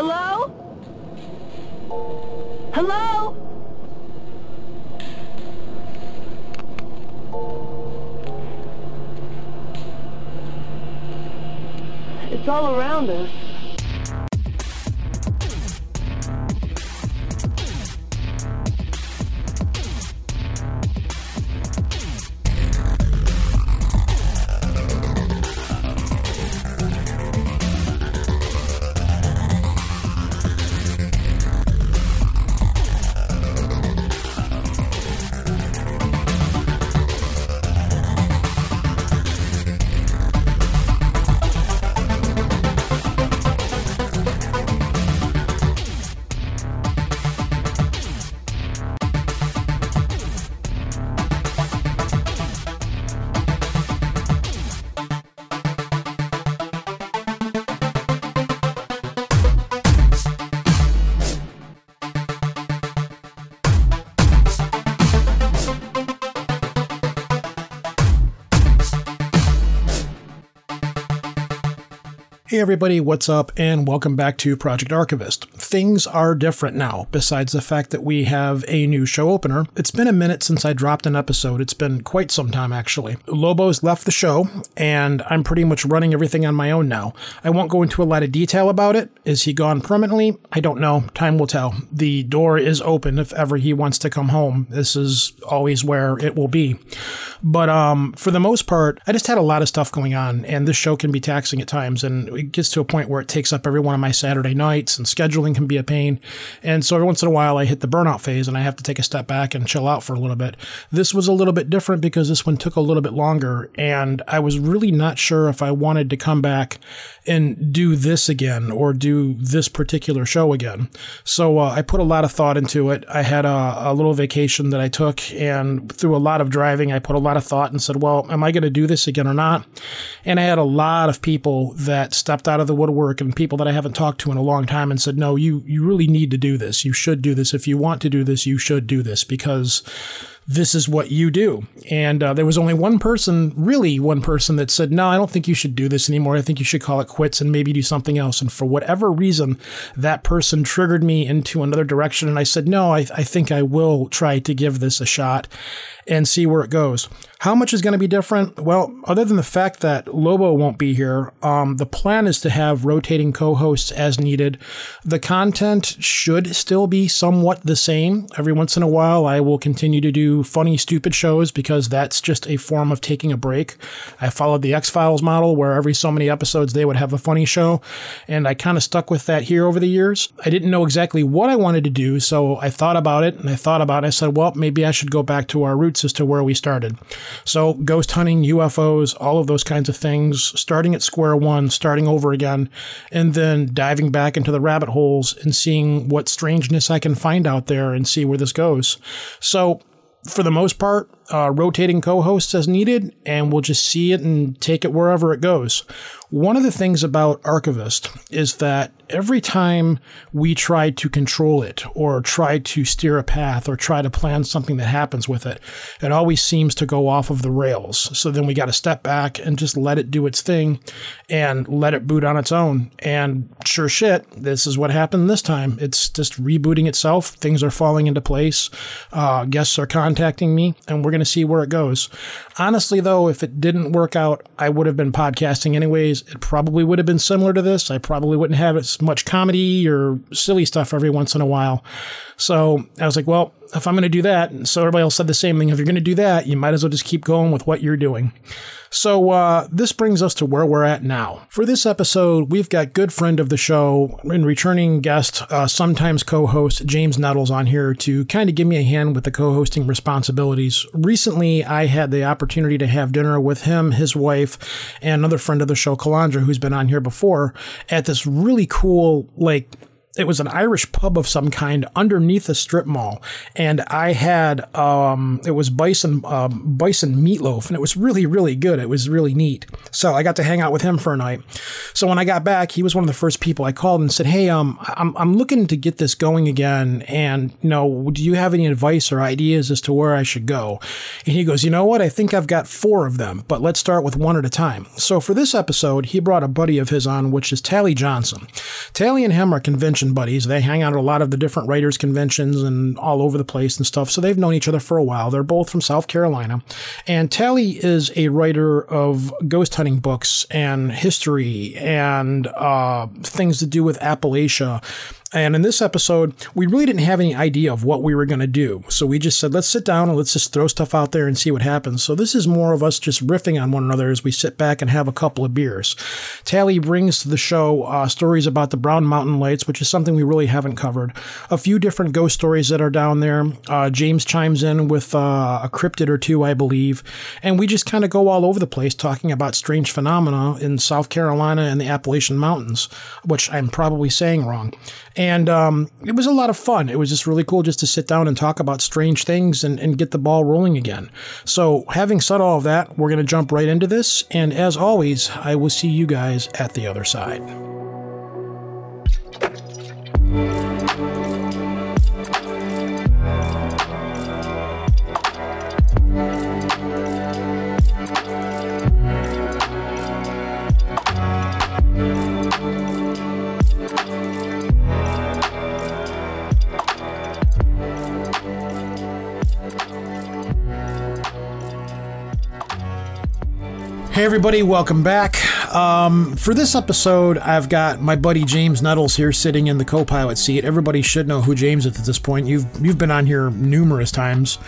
Hello? Hello? It's all around us. Hey everybody, what's up, and welcome back to Project Archivist. Things are different now, besides the fact that we have a new show opener. It's been a minute since I dropped an episode. It's been quite some time, actually. Lobo's left the show, and I'm pretty much running everything on my own now. I won't go into a lot of detail about it. Is he gone permanently? I don't know. Time will tell. The door is open if ever he wants to come home. This is always where it will be. But um, for the most part, I just had a lot of stuff going on, and this show can be taxing at times, and it gets to a point where it takes up every one of my Saturday nights, and scheduling can be a pain. And so every once in a while, I hit the burnout phase, and I have to take a step back and chill out for a little bit. This was a little bit different because this one took a little bit longer, and I was really not sure if I wanted to come back and do this again or do this particular show again. So uh, I put a lot of thought into it. I had a, a little vacation that I took, and through a lot of driving, I put a lot of thought and said, well, am I going to do this again or not? And I had a lot of people that stepped out of the woodwork and people that I haven't talked to in a long time and said, no, you, you really need to do this. You should do this. If you want to do this, you should do this because this is what you do. And uh, there was only one person, really one person, that said, No, I don't think you should do this anymore. I think you should call it quits and maybe do something else. And for whatever reason, that person triggered me into another direction. And I said, No, I, I think I will try to give this a shot and see where it goes. How much is going to be different? Well, other than the fact that Lobo won't be here, um, the plan is to have rotating co hosts as needed. The content should still be somewhat the same. Every once in a while, I will continue to do funny, stupid shows because that's just a form of taking a break. I followed the X Files model where every so many episodes they would have a funny show, and I kind of stuck with that here over the years. I didn't know exactly what I wanted to do, so I thought about it and I thought about it. I said, well, maybe I should go back to our roots as to where we started. So, ghost hunting, UFOs, all of those kinds of things, starting at square one, starting over again, and then diving back into the rabbit holes and seeing what strangeness I can find out there and see where this goes. So, for the most part, uh, rotating co hosts as needed, and we'll just see it and take it wherever it goes. One of the things about Archivist is that every time we try to control it or try to steer a path or try to plan something that happens with it, it always seems to go off of the rails. So then we got to step back and just let it do its thing and let it boot on its own. And sure shit, this is what happened this time. It's just rebooting itself. Things are falling into place. Uh, guests are contacting me, and we're going to see where it goes. Honestly, though, if it didn't work out, I would have been podcasting anyways. It probably would have been similar to this. I probably wouldn't have as much comedy or silly stuff every once in a while. So I was like, well, if I'm going to do that, and so everybody else said the same thing. If you're going to do that, you might as well just keep going with what you're doing. So uh, this brings us to where we're at now. For this episode, we've got good friend of the show and returning guest, uh, sometimes co-host James Nettles on here to kind of give me a hand with the co-hosting responsibilities. Recently, I had the opportunity to have dinner with him, his wife, and another friend of the show, Kalandra, who's been on here before, at this really cool like it was an Irish pub of some kind underneath a strip mall, and I had um, it was bison um, bison meatloaf, and it was really really good. It was really neat. So I got to hang out with him for a night. So when I got back, he was one of the first people I called and said, "Hey, um, I'm I'm looking to get this going again, and you know, do you have any advice or ideas as to where I should go?" And he goes, "You know what? I think I've got four of them, but let's start with one at a time." So for this episode, he brought a buddy of his on, which is Tally Johnson. Tally and him are convention buddies. They hang out at a lot of the different writers' conventions and all over the place and stuff. So they've known each other for a while. They're both from South Carolina. And Tally is a writer of ghost hunting books and history and uh, things to do with Appalachia and in this episode, we really didn't have any idea of what we were going to do. So we just said, let's sit down and let's just throw stuff out there and see what happens. So this is more of us just riffing on one another as we sit back and have a couple of beers. Tally brings to the show uh, stories about the Brown Mountain Lights, which is something we really haven't covered. A few different ghost stories that are down there. Uh, James chimes in with uh, a cryptid or two, I believe. And we just kind of go all over the place talking about strange phenomena in South Carolina and the Appalachian Mountains, which I'm probably saying wrong. And um, it was a lot of fun. It was just really cool just to sit down and talk about strange things and, and get the ball rolling again. So, having said all of that, we're going to jump right into this. And as always, I will see you guys at the other side. Hey, everybody, welcome back. Um, for this episode, I've got my buddy James Nettles here sitting in the co pilot seat. Everybody should know who James is at this point. You've, you've been on here numerous times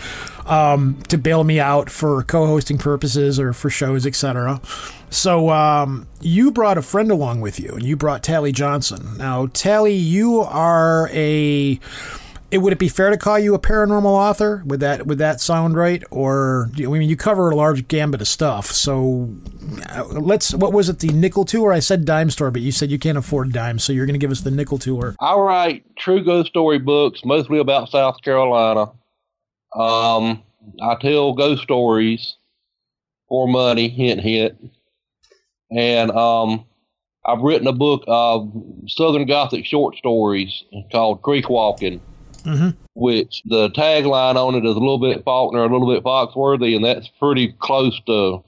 um, to bail me out for co hosting purposes or for shows, etc. So, um, you brought a friend along with you, and you brought Tally Johnson. Now, Tally, you are a it, would it be fair to call you a paranormal author? Would that would that sound right? Or I mean, you cover a large gambit of stuff. So uh, let's. What was it? The nickel tour? I said dime store, but you said you can't afford dimes, so you're going to give us the nickel tour. I write true ghost story books, mostly about South Carolina. Um, I tell ghost stories for money. Hint, hint. And um, I've written a book of Southern Gothic short stories called Creek Walking mm-hmm. which the tagline on it is a little bit Faulkner, a little bit Foxworthy, and that's pretty close to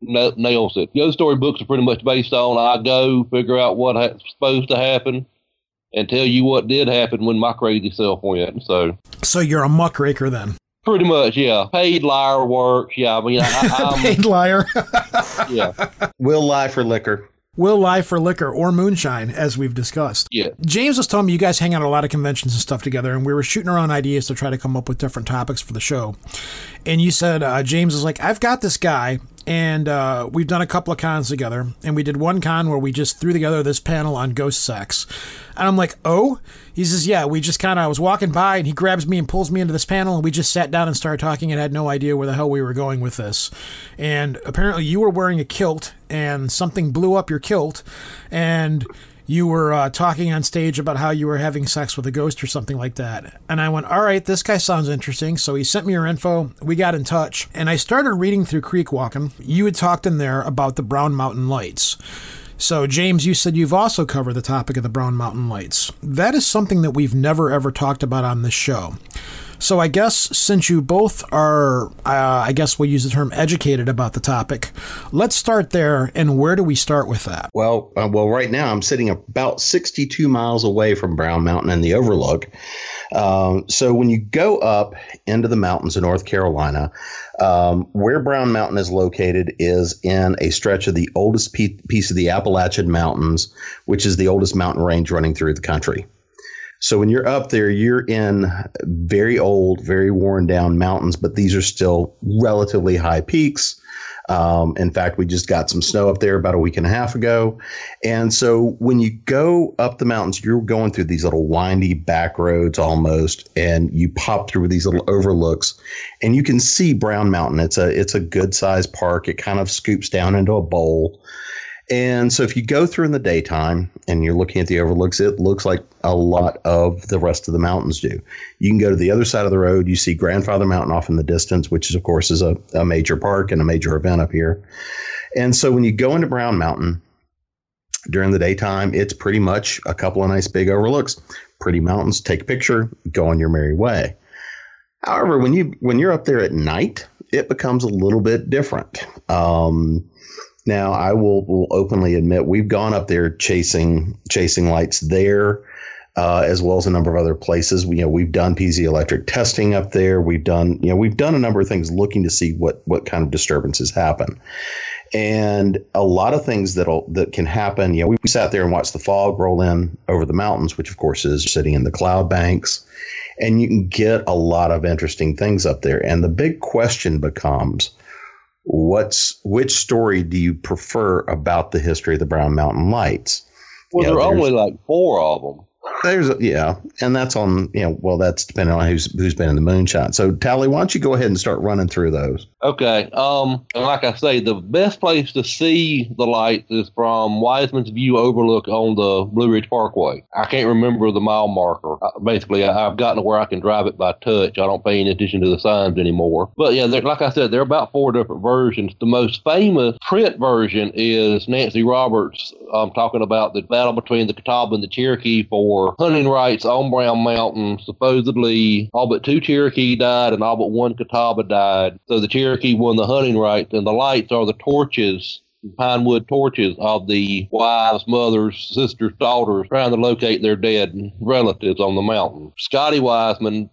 nails it. Ghost story books are pretty much based on I go figure out what's supposed to happen and tell you what did happen when my crazy self went. So, so you're a muckraker then. Pretty much, yeah. Paid liar works. Yeah, I mean, I, paid liar. yeah. Will lie for liquor will lie for liquor or moonshine, as we've discussed. Yeah. James was telling me you guys hang out at a lot of conventions and stuff together, and we were shooting around ideas to try to come up with different topics for the show. And you said, uh, James is like, I've got this guy, and uh, we've done a couple of cons together, and we did one con where we just threw together this panel on ghost sex. And I'm like, oh? He says, yeah, we just kind of, I was walking by and he grabs me and pulls me into this panel and we just sat down and started talking and had no idea where the hell we were going with this. And apparently you were wearing a kilt and something blew up your kilt and you were uh, talking on stage about how you were having sex with a ghost or something like that. And I went, all right, this guy sounds interesting. So he sent me your info. We got in touch. And I started reading through Creek Walking. You had talked in there about the Brown Mountain Lights. So, James, you said you've also covered the topic of the Brown Mountain Lights. That is something that we've never ever talked about on this show. So, I guess since you both are, uh, I guess we'll use the term educated about the topic, let's start there. And where do we start with that? Well, uh, well, right now I'm sitting about 62 miles away from Brown Mountain and the Overlook. Um, so when you go up into the mountains of North Carolina, um, where Brown Mountain is located is in a stretch of the oldest piece of the Appalachian Mountains, which is the oldest mountain range running through the country. So when you're up there, you're in very old, very worn down mountains, but these are still relatively high peaks. Um, in fact, we just got some snow up there about a week and a half ago. And so when you go up the mountains, you're going through these little windy back roads almost, and you pop through these little overlooks, and you can see Brown Mountain. It's a it's a good sized park. It kind of scoops down into a bowl. And so if you go through in the daytime and you're looking at the overlooks, it looks like a lot of the rest of the mountains do. You can go to the other side of the road. You see Grandfather Mountain off in the distance, which is, of course, is a, a major park and a major event up here. And so when you go into Brown Mountain during the daytime, it's pretty much a couple of nice big overlooks, pretty mountains. Take a picture, go on your merry way. However, when you when you're up there at night, it becomes a little bit different. Um, now, I will, will openly admit we've gone up there chasing chasing lights there, uh, as well as a number of other places. We, you know, we've done piezoelectric testing up there. We've done you know we've done a number of things looking to see what what kind of disturbances happen, and a lot of things that'll that can happen. You know, we, we sat there and watched the fog roll in over the mountains, which of course is sitting in the cloud banks and you can get a lot of interesting things up there. And the big question becomes what's which story do you prefer about the history of the Brown Mountain Lights? Well, You know, there are only like four of them. There's a, yeah, and that's on you know well that's depending on who's who's been in the moonshine. So Tally, why don't you go ahead and start running through those? Okay. Um, and like I say, the best place to see the lights is from Wiseman's View Overlook on the Blue Ridge Parkway. I can't remember the mile marker. Uh, basically, I, I've gotten to where I can drive it by touch. I don't pay any attention to the signs anymore. But yeah, like I said, there are about four different versions. The most famous print version is Nancy Roberts um, talking about the battle between the Catawba and the Cherokee for hunting rights on Brown Mountain. Supposedly, all but two Cherokee died and all but one Catawba died. So the Cherokee won the hunting rights, and the lights are the torches. Pine wood torches of the wives, mothers, sisters, daughters trying to locate their dead relatives on the mountain. Scotty Wiseman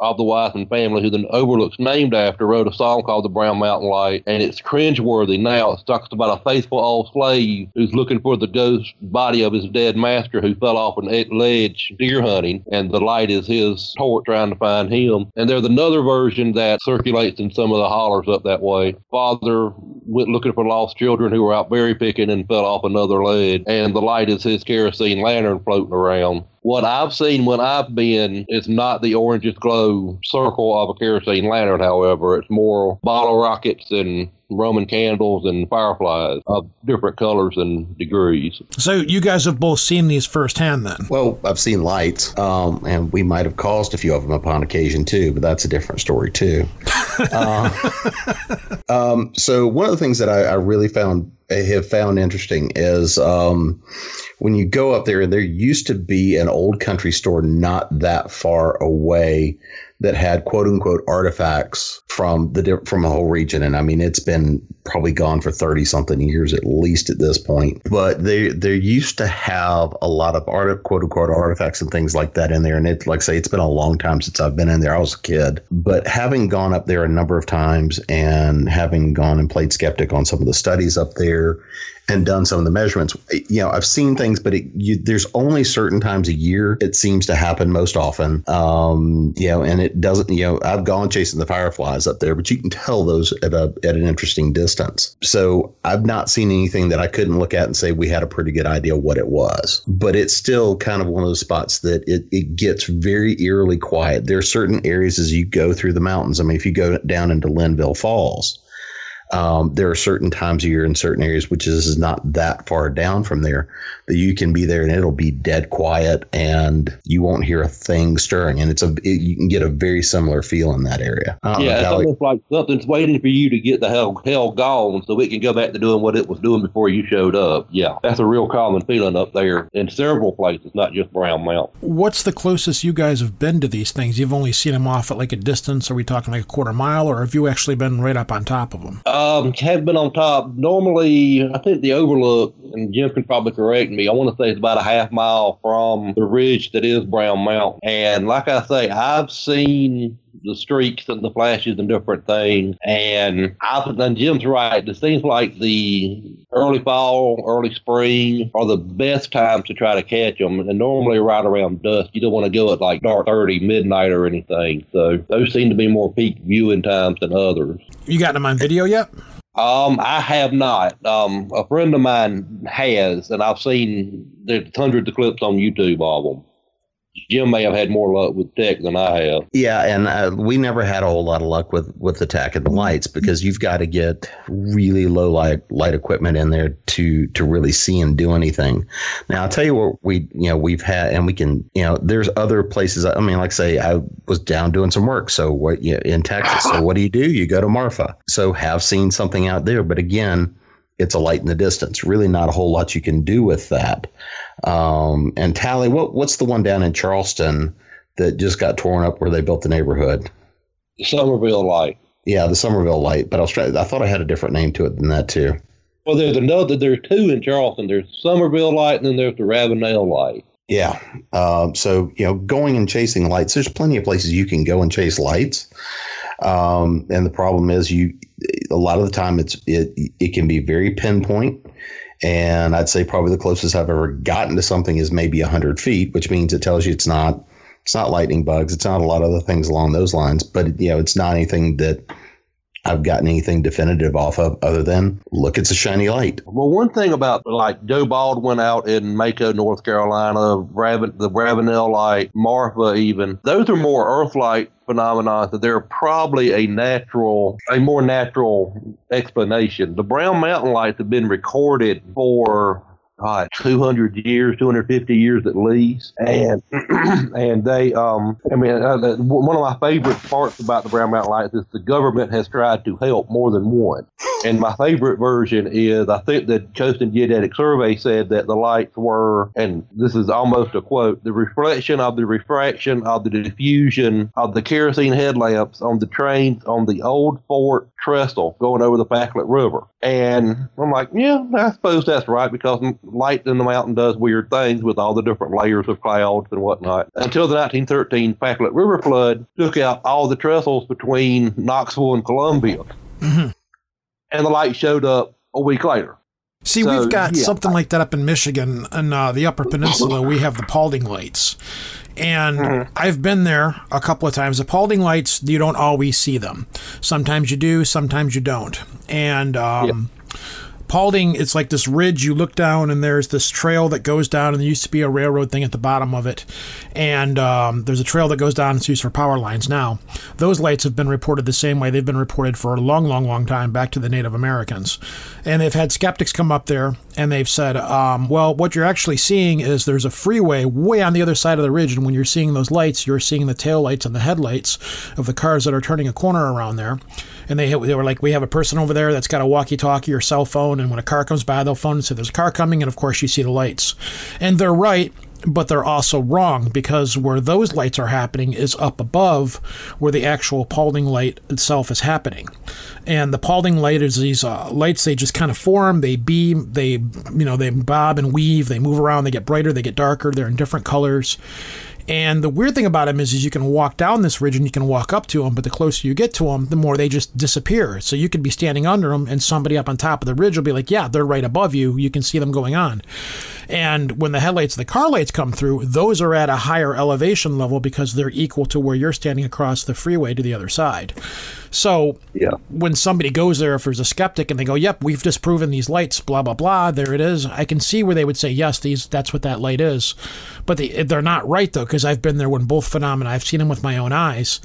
of the Wiseman family, who the Overlook's named after, wrote a song called The Brown Mountain Light, and it's cringeworthy now. It talks about a faithful old slave who's looking for the ghost body of his dead master who fell off an ledge deer hunting, and the light is his torch trying to find him. And there's another version that circulates in some of the hollers up that way. Father went looking for lost children who were out berry picking and fell off another ledge, and the light is his kerosene lantern floating around. What I've seen when I've been is not the orangest glow circle of a kerosene lantern, however. It's more bottle rockets and Roman candles and fireflies of different colors and degrees. So you guys have both seen these firsthand then. Well, I've seen lights, um, and we might have caused a few of them upon occasion too, but that's a different story too. uh, um, so one of the things that I, I really found have found interesting is um, when you go up there, and there used to be an old country store not that far away that had quote unquote artifacts from the from the whole region, and I mean it's been probably gone for thirty something years at least at this point. But they they used to have a lot of art quote unquote artifacts and things like that in there, and it like say it's been a long time since I've been in there. I was a kid, but having gone up there a number of times and having gone and played skeptic on some of the studies up there and done some of the measurements. You know, I've seen things, but it, you, there's only certain times a year it seems to happen most often. Um, you know, and it doesn't. You know, I've gone chasing the fireflies up there, but you can tell those at a at an interesting distance. So I've not seen anything that I couldn't look at and say we had a pretty good idea what it was. But it's still kind of one of those spots that it it gets very eerily quiet. There are certain areas as you go through the mountains. I mean, if you go down into Linville Falls. Um, there are certain times of year in certain areas, which is, is not that far down from there, that you can be there and it'll be dead quiet and you won't hear a thing stirring. And it's a it, you can get a very similar feel in that area. I don't know, yeah, it's Callie. almost like something's waiting for you to get the hell hell gone so it can go back to doing what it was doing before you showed up. Yeah, that's a real common feeling up there in several places, not just Brown Mountain. What's the closest you guys have been to these things? You've only seen them off at like a distance. Are we talking like a quarter mile, or have you actually been right up on top of them? Um, have been on top. Normally, I think the overlook, and Jim can probably correct me. I want to say it's about a half mile from the ridge that is Brown Mountain. And like I say, I've seen the streaks and the flashes and different things. And I and Jim's right. It seems like the early fall, early spring are the best times to try to catch them. And normally right around dusk. You don't want to go at like dark 30, midnight or anything. So those seem to be more peak viewing times than others. You got them on video yet? Um, I have not. Um, a friend of mine has, and I've seen there's hundreds of clips on YouTube of them. Jim may have had more luck with tech than I have. Yeah, and uh, we never had a whole lot of luck with with the tech and the lights because you've got to get really low light light equipment in there to to really see and do anything. Now I'll tell you what we you know we've had and we can you know there's other places. I mean, like say I was down doing some work, so what you know, in Texas. So what do you do? You go to Marfa. So have seen something out there, but again, it's a light in the distance. Really, not a whole lot you can do with that. Um, and Tally, what what's the one down in Charleston that just got torn up where they built the neighborhood? Summerville Light. Yeah, the Summerville Light. But I was trying, I thought I had a different name to it than that too. Well, there's another. There's two in Charleston. There's Summerville Light, and then there's the Ravenel Light. Yeah. Um, so you know, going and chasing lights. There's plenty of places you can go and chase lights. Um, and the problem is, you a lot of the time it's it it can be very pinpoint. And I'd say probably the closest I've ever gotten to something is maybe 100 feet, which means it tells you it's not it's not lightning bugs. It's not a lot of other things along those lines. But you know, it's not anything that I've gotten anything definitive off of other than look, it's a shiny light. Well, one thing about like Joe Baldwin out in Maco, North Carolina, Raven, the Ravenel light, Marfa, even those are more Earthlight phenomena. That they're probably a natural, a more natural explanation. The Brown Mountain lights have been recorded for God, 200 years, 250 years at least. And and they, um, I mean, uh, one of my favorite parts about the Brown Mountain Lights is the government has tried to help more than one. And my favorite version is I think the and Geodetic Survey said that the lights were, and this is almost a quote, the reflection of the refraction of the diffusion of the kerosene headlamps on the trains on the old fort trestle going over the Pacolet River. And I'm like, yeah, I suppose that's right because light in the mountain does weird things with all the different layers of clouds and whatnot. Until the 1913 Pacolet River flood took out all the trestles between Knoxville and Columbia. Mm-hmm. And the light showed up a week later. See, so, we've got yeah. something like that up in Michigan and uh, the Upper Peninsula. we have the Paulding lights. And mm-hmm. I've been there a couple of times. The Paulding lights, you don't always see them. Sometimes you do, sometimes you don't. And um, Paulding, it's like this ridge. You look down, and there's this trail that goes down, and there used to be a railroad thing at the bottom of it. And um, there's a trail that goes down. It's used for power lines now. Those lights have been reported the same way. They've been reported for a long, long, long time back to the Native Americans. And they've had skeptics come up there, and they've said, um, well, what you're actually seeing is there's a freeway way on the other side of the ridge. And when you're seeing those lights, you're seeing the tail lights and the headlights of the cars that are turning a corner around there and they they were like, we have a person over there that's got a walkie-talkie or cell phone, and when a car comes by, they'll phone and say there's a car coming, and of course you see the lights, and they're right. But they're also wrong because where those lights are happening is up above where the actual Paulding light itself is happening. And the Paulding light is these uh, lights, they just kind of form, they beam, they, you know, they bob and weave, they move around, they get brighter, they get darker, they're in different colors and the weird thing about them is, is you can walk down this ridge and you can walk up to them, but the closer you get to them, the more they just disappear. So you could be standing under them, and somebody up on top of the ridge will be like, "Yeah, they're right above you. You can see them going on." And when the headlights the car lights come through, those are at a higher elevation level because they're equal to where you're standing across the freeway to the other side. So yeah. when somebody goes there, if there's a skeptic and they go, "Yep, we've disproven these lights," blah blah blah, there it is. I can see where they would say, "Yes, these that's what that light is," but they, they're not right though because I've been there when both phenomena I've seen them with my own eyes,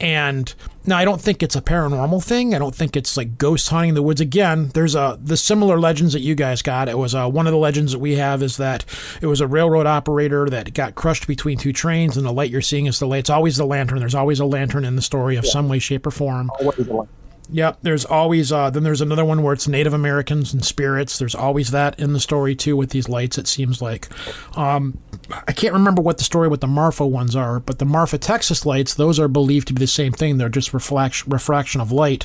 and now I don't think it's a paranormal thing. I don't think it's like ghost hunting in the woods. Again, there's a the similar legends that you guys got. It was uh, one of the legends that we have is that it was a railroad operator that got crushed between two trains, and the light you're seeing is the light. It's always the lantern. There's always a lantern in the story of yeah. some way, shape, or form. Yep, there's always uh, then there's another one where it's Native Americans and spirits. There's always that in the story too with these lights. It seems like um, I can't remember what the story with the Marfa ones are, but the Marfa Texas lights those are believed to be the same thing. They're just reflection refraction of light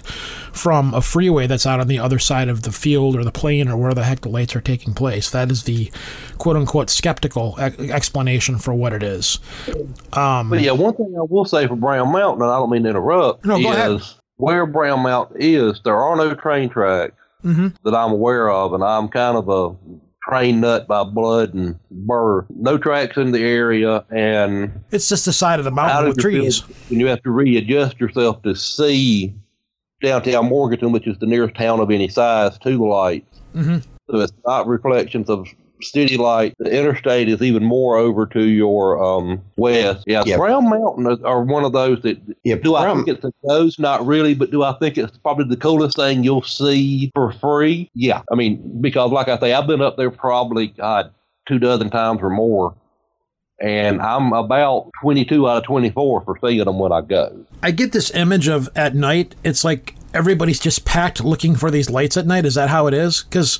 from a freeway that's out on the other side of the field or the plane or where the heck the lights are taking place. That is the quote unquote skeptical e- explanation for what it is. Um, but yeah, one thing I will say for Brown Mountain, and I don't mean to interrupt, no, go is where Brown Mountain is, there are no train tracks mm-hmm. that I'm aware of, and I'm kind of a train nut by blood and birth. No tracks in the area, and it's just the side of the mountain with trees. And you have to readjust yourself to see downtown Morganton, which is the nearest town of any size, to the lights. Mm-hmm. So it's not reflections of city light. The interstate is even more over to your um, west. Yeah, Yeah. Brown Mountain are, are one of those that. Yeah, Do I Brown- think it's a ghost? Not really, but do I think it's probably the coolest thing you'll see for free? Yeah, I mean, because like I say, I've been up there probably God two dozen times or more, and I'm about twenty-two out of twenty-four for seeing them when I go. I get this image of at night, it's like everybody's just packed looking for these lights at night. Is that how it is? Because,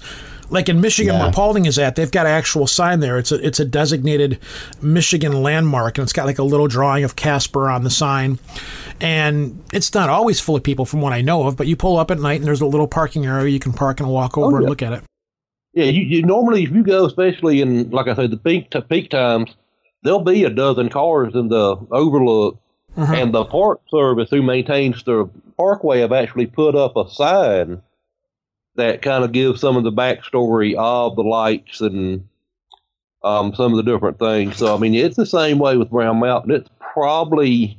like in Michigan, Yeah. where Paulding is at, they've got an actual sign there. It's a it's a designated Michigan landmark, and it's got like a little drawing of Casper on the sign. And it's not always full of people, from what I know of. But you pull up at night, and there's a little parking area you can park and walk over oh, and yeah. look at it. Yeah, you, you normally if you go, especially in like I said, the peak to peak times, there'll be a dozen cars in the overlook, uh-huh. and the Park Service, who maintains the parkway, have actually put up a sign that kind of gives some of the backstory of the lights and um, some of the different things. So I mean, it's the same way with Brown Mountain. It's probably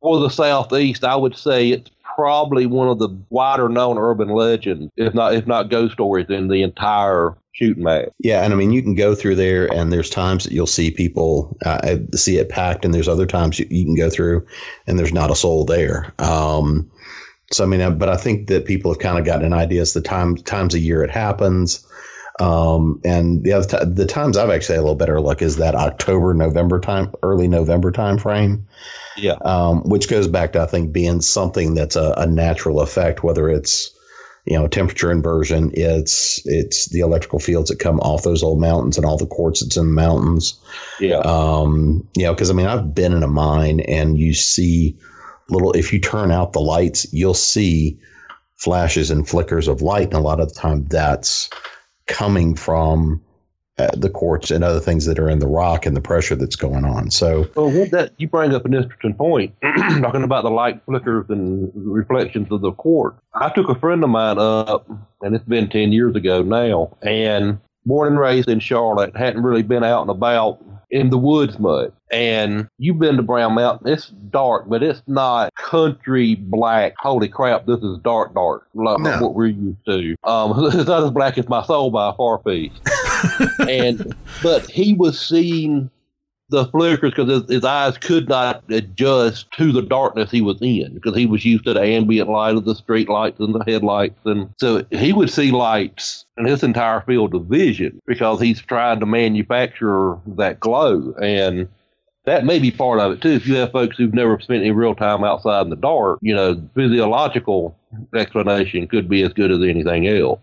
for the southeast. I would say it's probably one of the wider known urban legends, if not if not ghost stories, in the entire shooting match. Yeah, and I mean, you can go through there, and there's times that you'll see people uh, see it packed, and there's other times you, you can go through, and there's not a soul there. Um, so I mean, uh, but I think that people have kind of gotten an idea as the time times a year it happens. Um, and the other ti the times I've actually had a little better luck is that October, November time, early November time frame Yeah. um, which goes back to I think being something that's a, a natural effect, whether it's you know temperature inversion, it's it's the electrical fields that come off those old mountains and all the quartz that's in the mountains. Yeah. Um, you know, because I mean I've been in a mine and you see little if you turn out the lights, you'll see flashes and flickers of light, and a lot of the time that's coming from uh, the quartz and other things that are in the rock and the pressure that's going on. So Well, that, you bring up an interesting point, talking about the light flickers and reflections of the quartz. I took a friend of mine up, and it's been 10 years ago now, and born and raised in Charlotte, hadn't really been out and about in the woods much. And you've been to Brown Mountain. It's dark, but it's not country black. Holy crap, this is dark, dark, like No. what we're used to. Um, it's not as black as my soul by a far piece. and but he was seeing the flickers because his, his eyes could not adjust to the darkness he was in because he was used to the ambient light of the street lights and the headlights and so he would see lights in his entire field of vision because he's trying to manufacture that glow and that may be part of it too. If you have folks who've never spent any real time outside in the dark, you know, physiological explanation could be as good as anything else.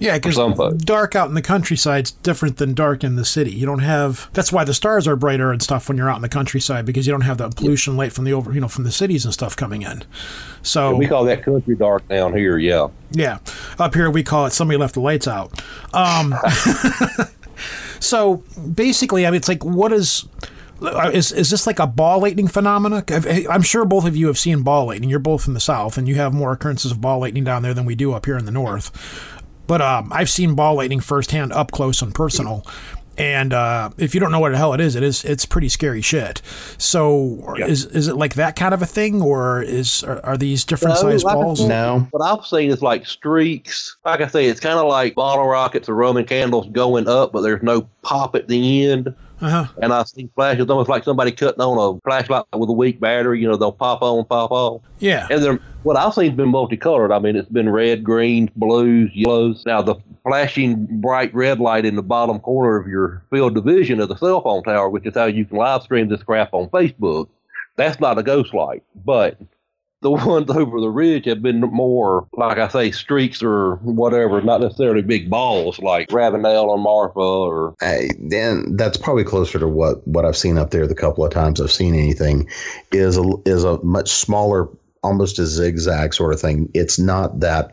Yeah, because dark out in the countryside's different than dark in the city. You don't have. That's why the stars are brighter and stuff when you're out in the countryside because you don't have the pollution light from the over, you know, from the cities and stuff coming in. So We call that country dark down here, yeah. yeah, up here we call it somebody left the lights out. Um, so basically, I mean, it's like what is. uh, Is, is this like a ball lightning phenomena? I've- I'm sure both of you have seen ball lightning. You're both in the south, and you have more occurrences of ball lightning down there than we do up here in the north. But um, I've seen ball lightning firsthand, up close and personal. And uh, if you don't know what the hell it is, it is it's pretty scary shit. So is is it like that kind of a thing, or is are, are these different No, sized like balls? said- no, What I've seen is like streaks. Like I say, it's kind of like bottle rockets or Roman candles going up, but there's no pop at the end. Uh-huh. And I see flashes almost like somebody cutting on a flashlight with a weak battery. You know, they'll pop on, pop off. Yeah. And then what I've seen has been multicolored. I mean, it's been red, greens, blues, yellows. Now, the flashing bright red light in the bottom corner of your field division of the cell phone tower, which is how you can live stream this crap on Facebook, that's not a ghost light. But the ones over the ridge have been more, like I say, streaks or whatever, not necessarily big balls like Ravenel or Marfa or. I, then that's probably closer to what what I've seen up there. The couple of times I've seen anything is a is a much smaller, almost a zigzag sort of thing. It's not that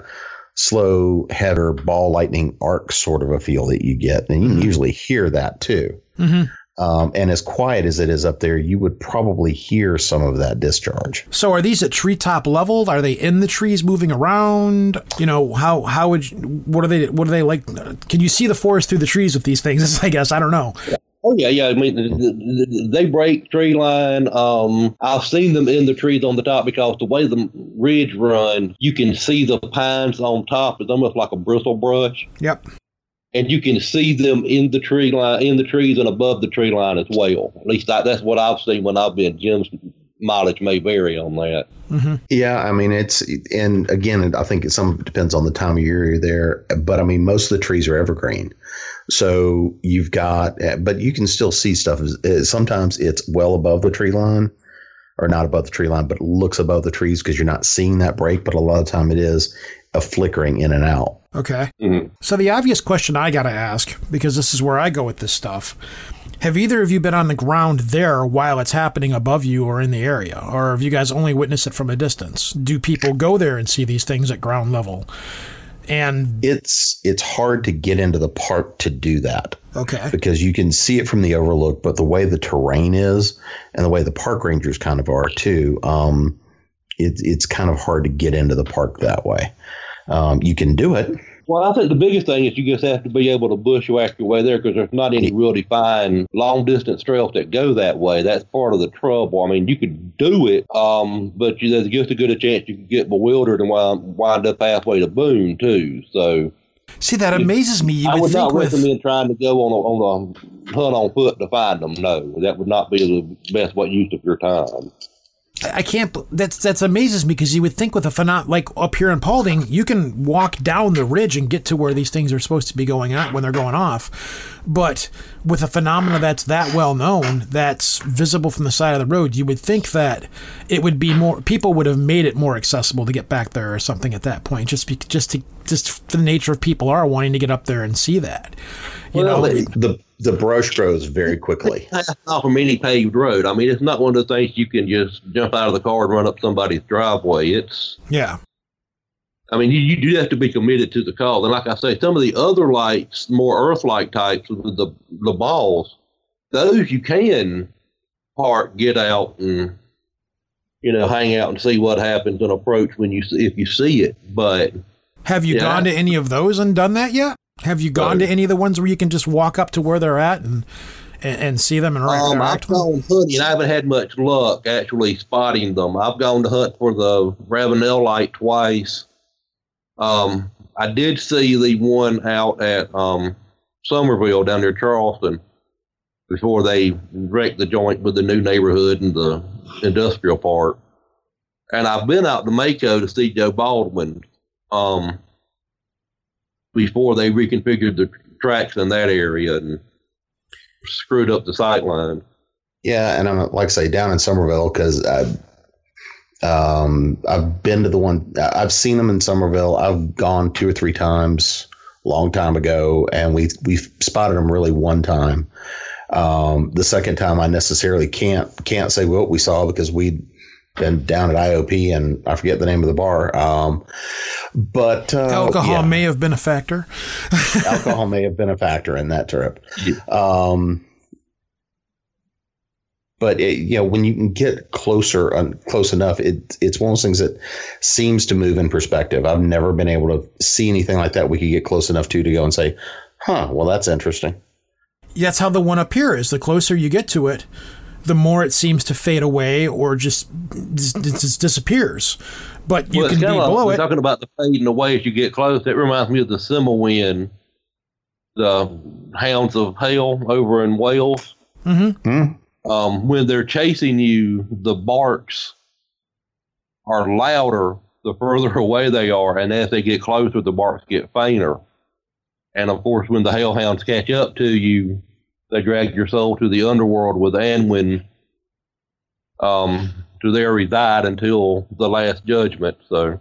slow header ball lightning arc sort of a feel that you get, and you can usually hear that too. hmm Um, and as quiet as it is up there, you would probably hear some of that discharge. So are these at treetop level? Are they in the trees moving around? You know, how how would you, what are they what are they like? Can you see the forest through the trees with these things? I guess I don't know. Oh yeah, yeah. I mean, th- th- th- they break tree line. Um, I've seen them in the trees on the top because the way the ridge run, you can see the pines on top. It's almost like a bristle brush. Yep. And you can see them in the tree line, in the trees and above the tree line as well. At least I, that's what I've seen when I've been. Jim's mileage may vary on that. Yeah, I mean it's and again, I think it some depends on the time of year you're there. But I mean, most of the trees are evergreen, so you've got. But you can still see stuff. uh, Sometimes it's well above the tree line, or not above the tree line, but looks above the trees because you're not seeing that break. But a lot of time it is a flickering in and out. Okay. Mhm. So the obvious question I got to ask, because this is where I go with this stuff, have either of you been on the ground there while it's happening above you or in the area, or have you guys only witnessed it from a distance? Do people go there and see these things at ground level? And It's it's hard to get into the park to do that. okay, because you can see it from the overlook, but the way the terrain is and the way the park rangers kind of are too, um, it, it's kind of hard to get into the park that way. Um, you can do it. Well, I think the biggest thing is you just have to be able to bushwhack your way there because there's not any real defined long distance trails that go that way. That's part of the trouble. I mean, you could do it, um, but you, there's just a good a chance you could get bewildered and wind, wind up halfway to Boone too. So see that amazes me. You I would would think not with recommend trying to go on a, on a hunt on foot to find them. No, that would not be the best way use of your time. I can't. That's that's amazes me because you would think with a phenom like up here in Paulding, you can walk down the ridge and get to where these things are supposed to be going at when they're going off. But with a phenomena that's that well known, that's visible from the side of the road, you would think that it would be more. People would have made it more accessible to get back there or something at that point, just be, just to just the nature of people are wanting to get up there and see that. You Well, know, they- The the brush grows very quickly. That's off from any paved road. I mean, it's not one of the things you can just jump out of the car and run up somebody's driveway. It's yeah. I mean, you, you do have to be committed to the call. And like I say, some of the other lights, more Earth-like types, the the, the balls, those you can park, get out, and you know, hang out and see what happens and approach when you see, if you see it. But Have you Yeah. gone to any of those and done that yet? Have you gone No. to any of the ones where you can just walk up to where they're at and and, and see them and right um, I've gone hunting. I haven't had much luck actually spotting them. I've gone to hunt for the Ravenel light twice. Um, I did see the one out at um, Summerville down near Charleston before they wrecked the joint with the new neighborhood and the industrial park. And I've been out to Maco to see Joe Baldwin um, before they reconfigured the tracks in that area and screwed up the sight line. Yeah, and I'm like I say down in Summerville because I, um, I've been to the one. I've seen them in Summerville. I've gone two or three times, long time ago, and we we spotted them really one time. Um, the second time, I necessarily can't can't say what we saw because we'd been down at IOP and I forget the name of the bar. Um, but uh, Alcohol yeah may have been a factor. alcohol may have been a factor in that trip. Yeah. Um, but it, you know, when you can get closer, uh, close enough, it it's one of those things that seems to move in perspective. I've never been able to see anything like that. We could get close enough to to go and say, "Huh, well, that's interesting." Yeah, that's how the one up here is. The closer you get to it, the more it seems to fade away or just, just, just disappears. But you well, can it's be kinda like below we're it. talking about the fading away as you get close. It reminds me of the Simmelwind, the Hounds of Hell over in Wales. Mm-hmm. Hmm? Um, when they're chasing you, the barks are louder the further away they are, and as they get closer, the barks get fainter. And of course, when the hellhounds catch up to you, they drag your soul to the underworld with Annwn um, to there reside until the last judgment. So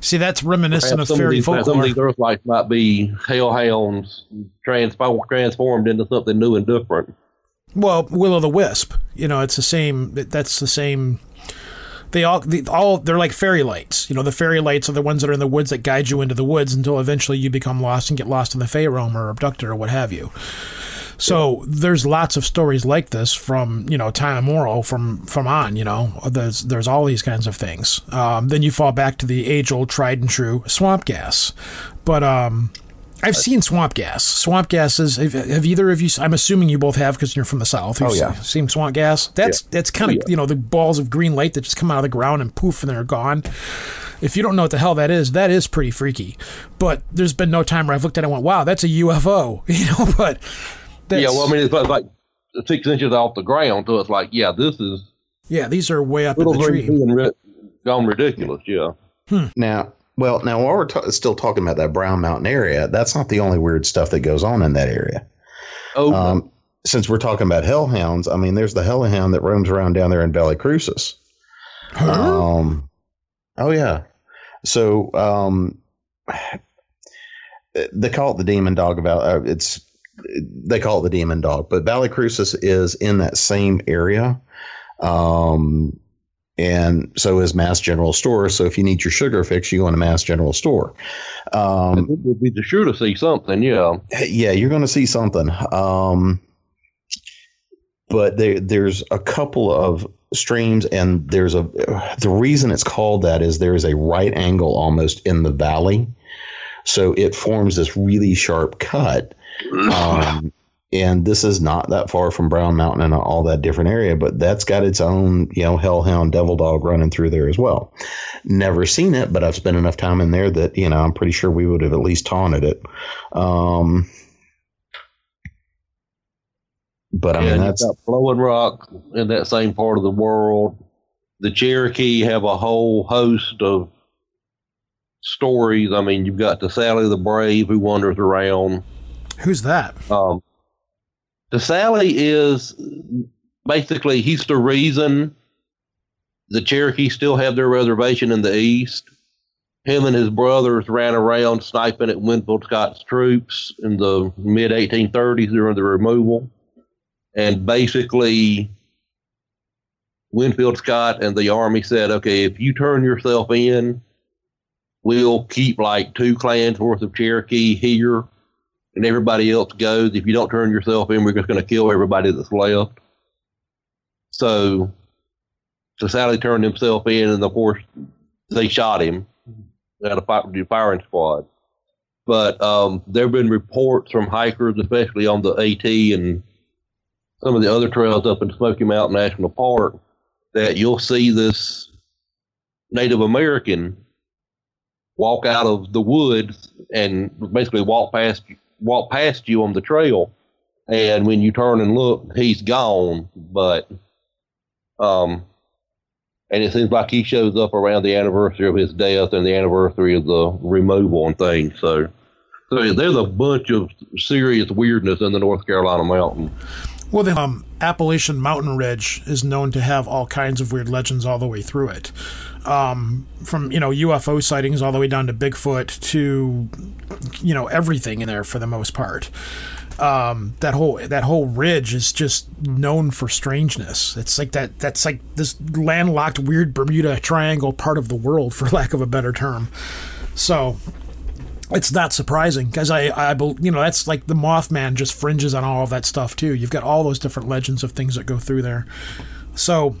See, that's reminiscent of some of, fairy these, some of these earthlights might be hellhounds transform, transformed into something new and different. Well, Will o' the Wisp. You know, it's the same. That's the same. They all, the, all, they're like fairy lights. You know, the fairy lights are the ones that are in the woods that guide you into the woods until eventually you become lost and get lost in the Fey realm or abducted or what have you. So there's lots of stories like this from you know time immemorial from from on. You know, there's there's all these kinds of things. Um, then you fall back to the age old tried and true swamp gas, but um, I've seen swamp gas. Swamp gas is. Have, have either of you? I'm assuming you both have because you're from the south. Oh, You've Oh, yeah. seen swamp gas. That's that's kind of Oh, yeah. you know the balls of green light that just come out of the ground and poof and they're gone. If you don't know what the hell that is, that is pretty freaky. But there's been no time where I've looked at it and went, "Wow, that's a UFO," you know. But that's, Yeah, well, I mean, it's like six inches off the ground, so it's like, yeah, this is yeah, these are way up in little the tree. being ri- gone ridiculous. Yeah. Hmm. Now, well, now while we're ta- still talking about that Brown Mountain area, that's not the only weird stuff that goes on in that area. Oh, Um, since we're talking about hellhounds, I mean, there's the hellhound that roams around down there in Valley Crucis. Um, oh yeah. So um, they call it the demon dog. About uh, it's they call it the demon dog, but Valley Crucis is in that same area. Um, and so is Mast General Store. So if you need your sugar fix, you go into Mast General Store. Um, would be sure to see something. Yeah. yeah, you're going to see something. Um, but there, there's a couple of streams, and there's a the reason it's called that is there is a right angle almost in the valley, so it forms this really sharp cut. Um, and this is not that far from Brown Mountain and all that different area, but that's got its own, you know, hellhound devil dog running through there as well. Never seen it, but I've spent enough time in there that, you know, I'm pretty sure we would have at least taunted it. Um, but I yeah, mean, and that's you've got Blowing Rock in that same part of the world. The Cherokee have a whole host of stories. I mean, you've got the Tsali the Brave who wanders around. Who's that? Um, the Tsali is basically he's the reason the Cherokee still have their reservation in the east. Him and his brothers ran around sniping at Winfield Scott's troops in the mid 1830s during the removal. And basically, Winfield Scott and the Army said, okay, if you turn yourself in, we'll keep like two clans worth of Cherokee here and everybody else goes. If you don't turn yourself in, we're just going to kill everybody that's left. So, so Tsali turned himself in, and of course, they shot him at a fi- firing squad. But um, there have been reports from hikers, especially on the AT and some of the other trails up in Smoky Mountain National Park, that you'll see this Native American walk out of the woods and basically walk past walk past you on the trail, and when you turn and look, he's gone. But um, and it seems like he shows up around the anniversary of his death and the anniversary of the removal and things. So, so there's a bunch of serious weirdness in the North Carolina mountain. Well, the um, Appalachian Mountain Ridge is known to have all kinds of weird legends all the way through it. Um, from you know UFO sightings all the way down to Bigfoot to you know everything in there for the most part. Um, that whole that whole ridge is just known for strangeness. It's like that. That's like this landlocked weird Bermuda Triangle part of the world, for lack of a better term. So it's not surprising because I, I, you know, that's like the Mothman just fringes on all of that stuff too. You've got all those different legends of things that go through there. So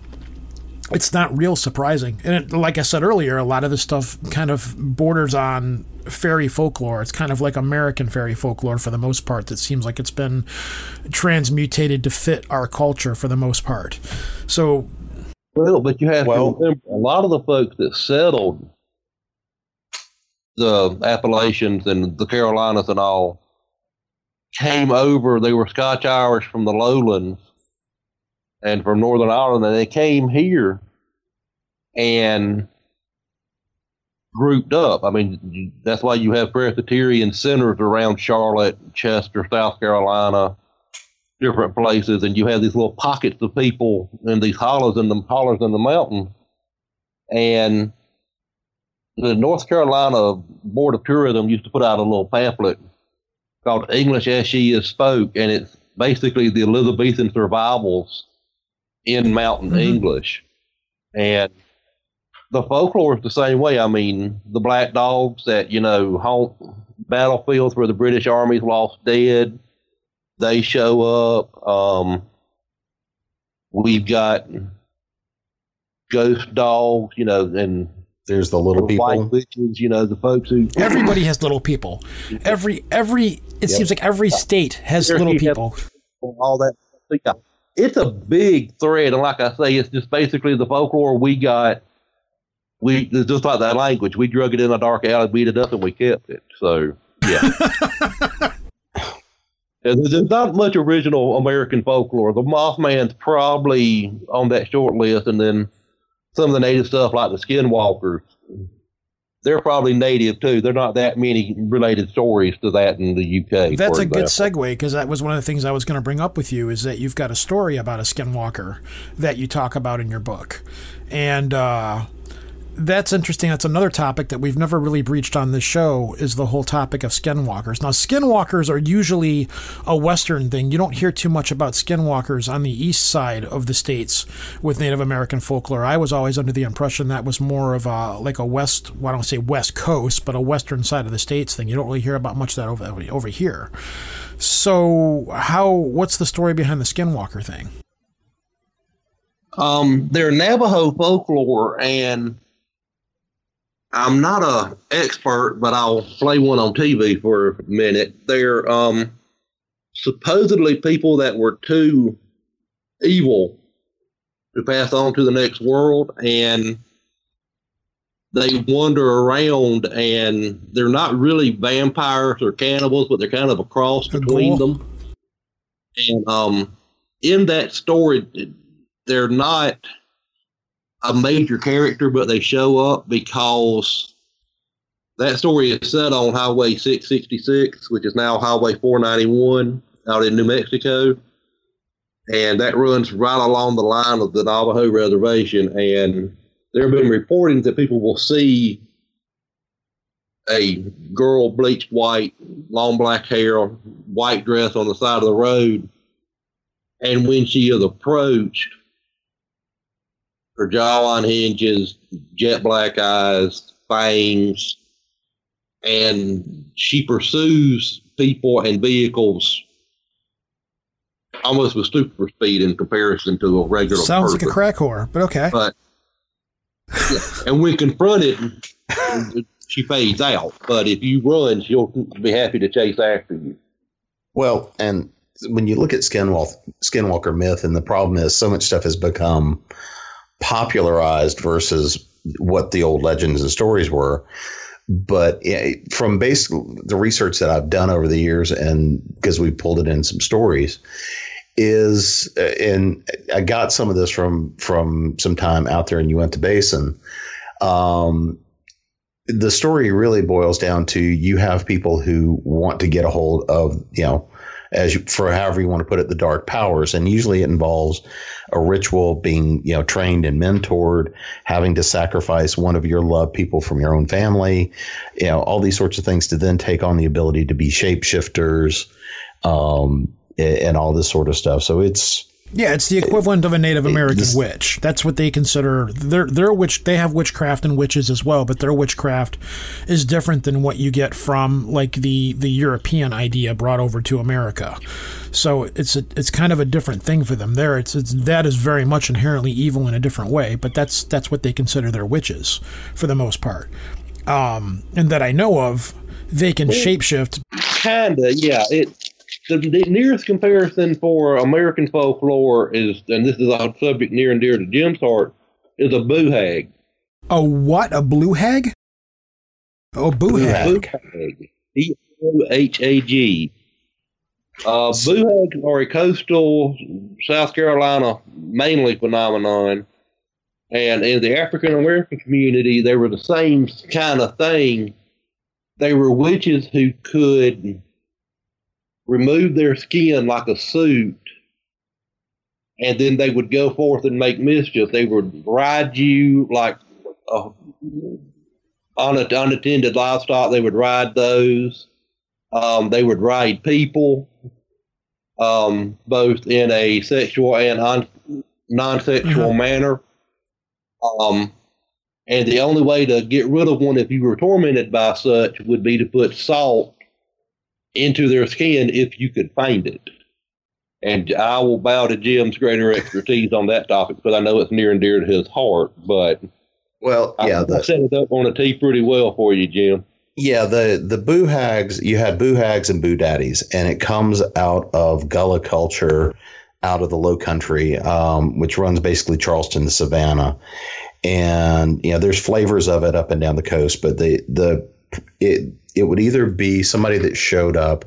it's not real surprising. And it, like I said earlier, a lot of this stuff kind of borders on fairy folklore. It's kind of like American fairy folklore for the most part. That seems like it's been transmutated to fit our culture for the most part. So Well, but you have Well- to remember a lot of the folks that settled the Appalachians and the Carolinas and all came over. They were Scotch Irish from the lowlands and from Northern Ireland, and they came here and grouped up. I mean, that's why you have Presbyterian centers around Charlotte, Chester, South Carolina, different places, and you have these little pockets of people in these hollows in the hollers in the mountain. And the North Carolina Board of Tourism used to put out a little pamphlet called English as She Is Spoke, and it's basically the Elizabethan survivals in mountain Mhm. English. And the folklore is the same way. I mean, the black dogs that, you know, haunt battlefields where the British armies lost dead, they show up. Um, we've got ghost dogs, you know, and there's the little white people. witches, you know, the folks who everybody has little people. Every every it seems like every state has Here little you have- people. all that. Yeah. It's a big thread, and like I say, it's just basically the folklore we got we just like that language. We drug it in a dark alley, beat it up, and we kept it. So yeah. There's not much original American folklore. The Mothman's probably on that short list, and then some of the native stuff like the Skinwalkers. They're probably native too. They're not that many related stories to that in the UK. That's a good segue because that was one of the things I was going to bring up with you is that you've got a story about a Skinwalker that you talk about in your book, and uh, that's interesting. That's another topic that we've never really breached on this show is the whole topic of skinwalkers. Now, skinwalkers are usually a Western thing. You don't hear too much about skinwalkers on the east side of the states with Native American folklore. I was always under the impression that was more of a like a west. Well, I don't say West Coast, but a Western side of the states thing. You don't really hear about much of that over over here. So, how? What's the story behind the skinwalker thing? Um, they're Navajo folklore and I'm not a expert, but I'll play one on TV for a minute. They're um, supposedly people that were too evil to pass on to the next world, and they wander around, and they're not really vampires or cannibals, but they're kind of a cross between them. And um, in that story, they're not a major character, but they show up because that story is set on Highway 666, which is now Highway 491 out in New Mexico. And that runs right along the line of the Navajo Reservation. And there have been reportings that people will see a girl bleached white, long black hair, white dress on the side of the road. And when she is approached, her jaw on hinges, jet black eyes, fangs, and she pursues people and vehicles almost with super speed in comparison to a regular. Sounds person. like a crack whore, but okay. But yeah, and when confronted, she fades out. But if you run, she'll be happy to chase after you. Well, and when you look at Skinwalker, Skinwalker myth, and the problem is so much stuff has become popularized versus what the old legends and stories were. But from basically the research that I've done over the years, and because we pulled it in some stories, is and I got some of this from from some time out there in Uinta Basin. Um, the story really boils down to you have people who want to get a hold of you know as you, for however you want to put it, the dark powers. And usually it involves a ritual being, you know, trained and mentored, having to sacrifice one of your loved people from your own family, you know, all these sorts of things to then take on the ability to be shapeshifters, um, and all this sort of stuff. So it's, yeah, it's the equivalent of a Native American witch. That's what they consider. Their their witch. They have witchcraft and witches as well, but their witchcraft is different than what you get from like the the European idea brought over to America. So it's a, it's kind of a different thing for them. There, it's, it's that is very much inherently evil in a different way, but that's that's what they consider their witches for the most part. Um, and that I know of, they can shapeshift. Kinda, yeah. It the, the, nearest comparison for American folklore is, and this is a subject near and dear to Jim's heart, is a boo hag. A what? A blue hag? Oh, boo hag. B O H A G. Uh, boo hags are a coastal South Carolina mainly phenomenon. And in the African American community, they were the same kind of thing. They were witches who could remove their skin like a suit, and then they would go forth and make mischief. They would ride you like uh, on a, unattended livestock. They would ride those. Um, they would ride people, um, both in a sexual and un- non-sexual mm-hmm. manner. Um, and the only way to get rid of one if you were tormented by such would be to put salt into their skin if you could find it. And I will bow to Jim's greater expertise on that topic because I know it's near and dear to his heart. But well, yeah, I, the, I set it up on a tee pretty well for you, Jim. Yeah, the the boo hags you had boo hags and boo daddies, and it comes out of Gullah culture, out of the Low Country, um, which runs basically Charleston to Savannah, and you know there's flavors of it up and down the coast, but the the it it would either be somebody that showed up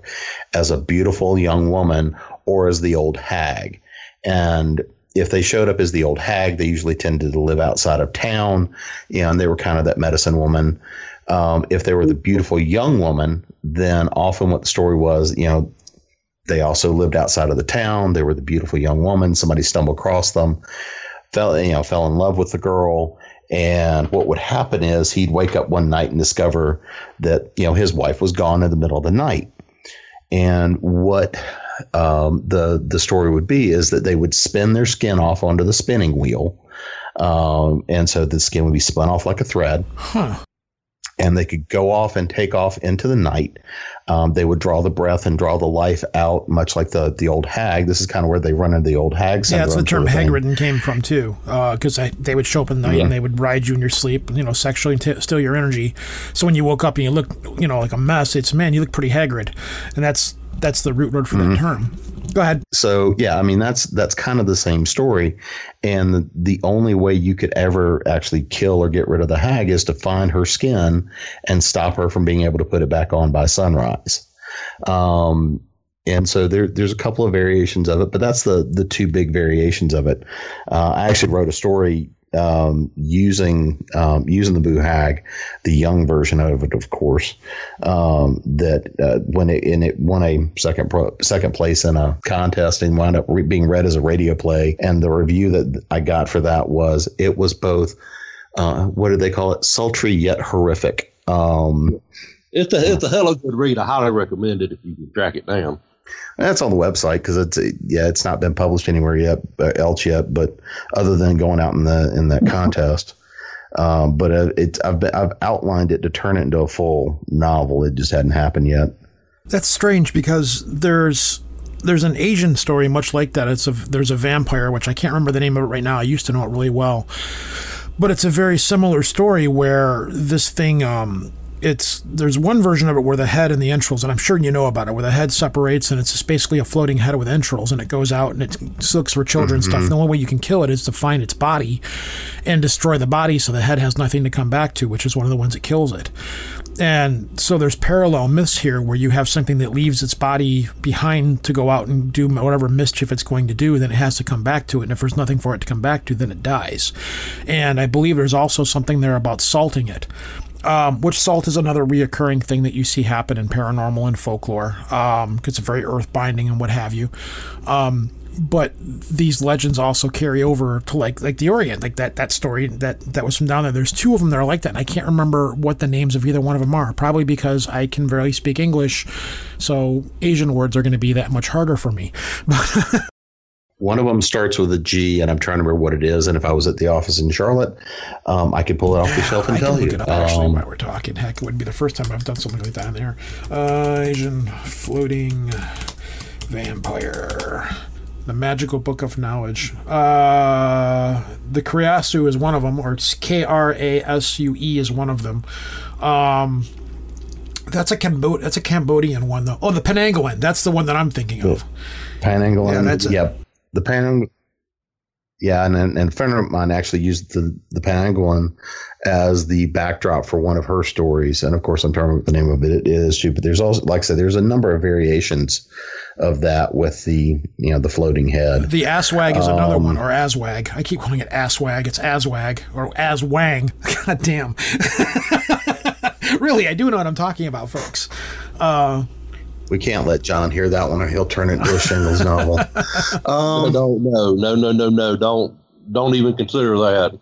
as a beautiful young woman or as the old hag, and if they showed up as the old hag, they usually tended to live outside of town, you know, and they were kind of that medicine woman. Um, if they were the beautiful young woman, then often what the story was, you know, they also lived outside of the town. They were the beautiful young woman. Somebody stumbled across them, fell, you know, fell in love with the girl. And what would happen is he'd wake up one night and discover that, you know, his wife was gone in the middle of the night. And what um, the the story would be is that they would spin their skin off onto the spinning wheel, um, and so the skin would be spun off like a thread. Huh. And they could go off and take off into the night. Um, they would draw the breath and draw the life out, much like the the old hag. This is kind of where they run into the old hag. Yeah, that's the term sort of hagridden came from too, because they would show up in the night Yeah. and they would ride you in your sleep, you know, sexually t- steal your energy. So when you woke up and you look, you know, like a mess, it's man, you look pretty haggard, and that's that's the root word for Mm-hmm. that term. Go ahead. so yeah i mean that's that's kind of the same story. And the, only way you could ever actually kill or get rid of the hag is to find her skin and stop her from being able to put it back on by sunrise. Um, and so there, there's a couple of variations of it but that's the the two big variations of it. Uh, i actually wrote a story um, using um, using the boo hag, the young version of it, of course. Um, that uh, when it and it won a second pro, second place in a contest and wound up re- being read as a radio play. And the review that I got for that was it was both uh, what did they call it? Sultry yet horrific. Um, It's a it's a hell of a good read. I highly recommend it if you can track it down. That's on the website because it's yeah, it's not been published anywhere yet uh, else yet, but other than going out in the in that contest. Um, but uh, it's I've been, I've outlined it to turn it into a full novel. It just hadn't happened yet. That's strange because there's there's an Asian story much like that. It's a there's a vampire which I can't remember the name of it right now. I used to know it really well, but it's a very similar story where this thing um it's there's one version of it where the head and the entrails, and I'm sure you know about it, where the head separates and it's just basically a floating head with entrails, and it goes out and it looks for children and stuff. And the only way you can kill it is to find its body and destroy the body, so the head has nothing to come back to, which is one of the ones that kills it. And so there's parallel myths here where you have something that leaves its body behind to go out and do whatever mischief it's going to do, then it has to come back to it. And if there's nothing for it to come back to, then it dies. And I believe there's also something there about salting it. Um, which salt is another reoccurring thing that you see happen in paranormal and folklore, because it's very earth binding and what have you. Um, but these legends also carry over to like like the Orient, like that that story that that was from down there. There's two of them that are like that, and I can't remember what the names of either one of them are. Probably because I can barely speak English, so Asian words are going to be that much harder for me. One of them starts with a G, and I'm trying to remember what it is. And if I was at the office in Charlotte, um, I could pull it off the shelf and I tell can look you. it up actually Um, while we're talking. Heck, it wouldn't be the first time I've done something like that in there. Uh, Asian floating vampire. The Magical Book of Knowledge. Uh, the Krasue is one of them, or it's K R A S U E is one of them. Um, that's a Cambo- That's a Cambodian one though. Oh, the Penanggalan. That's the one that I'm thinking of. Penanggalan. Yeah, that's it. Yep. The Panang. Yeah, and and and a friend of mine actually used the the Penanggalan as the backdrop for one of her stories, and of course I'm talking about the name of it. It is too, but there's also, like I said, there's a number of variations of that with the you know the floating head. The Aswag is another Um, one, or Aswag. I keep calling it Aswag. It's Aswag or Aswang. God damn. really, I do know what I'm talking about, folks. Uh, We can't let John hear that one, or he'll turn it into a shingles novel. Um, don't no no no no no don't don't even consider that.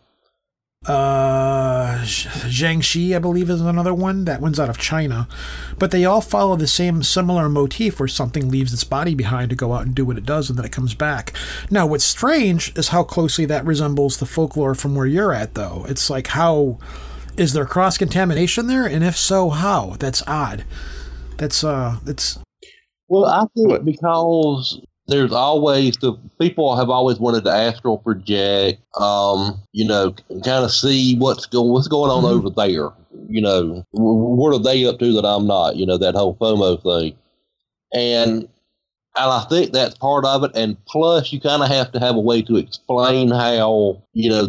uh, I believe, is another one. That one's out of China. But they all follow the same similar motif where something leaves its body behind to go out and do what it does and then it comes back. Now, what's strange is how closely that resembles the folklore from where you're at, though. It's like, how is there cross contamination there? And if so, how? That's odd. That's, uh, that's, Well, I think because there's always the people have always wanted to astral project, um, you know, kind of see what's going what's going on over there. You know, what are they up to that I'm not? You know, that whole FOMO thing, and And I think that's part of it. And plus, you kind of have to have a way to explain how, you know,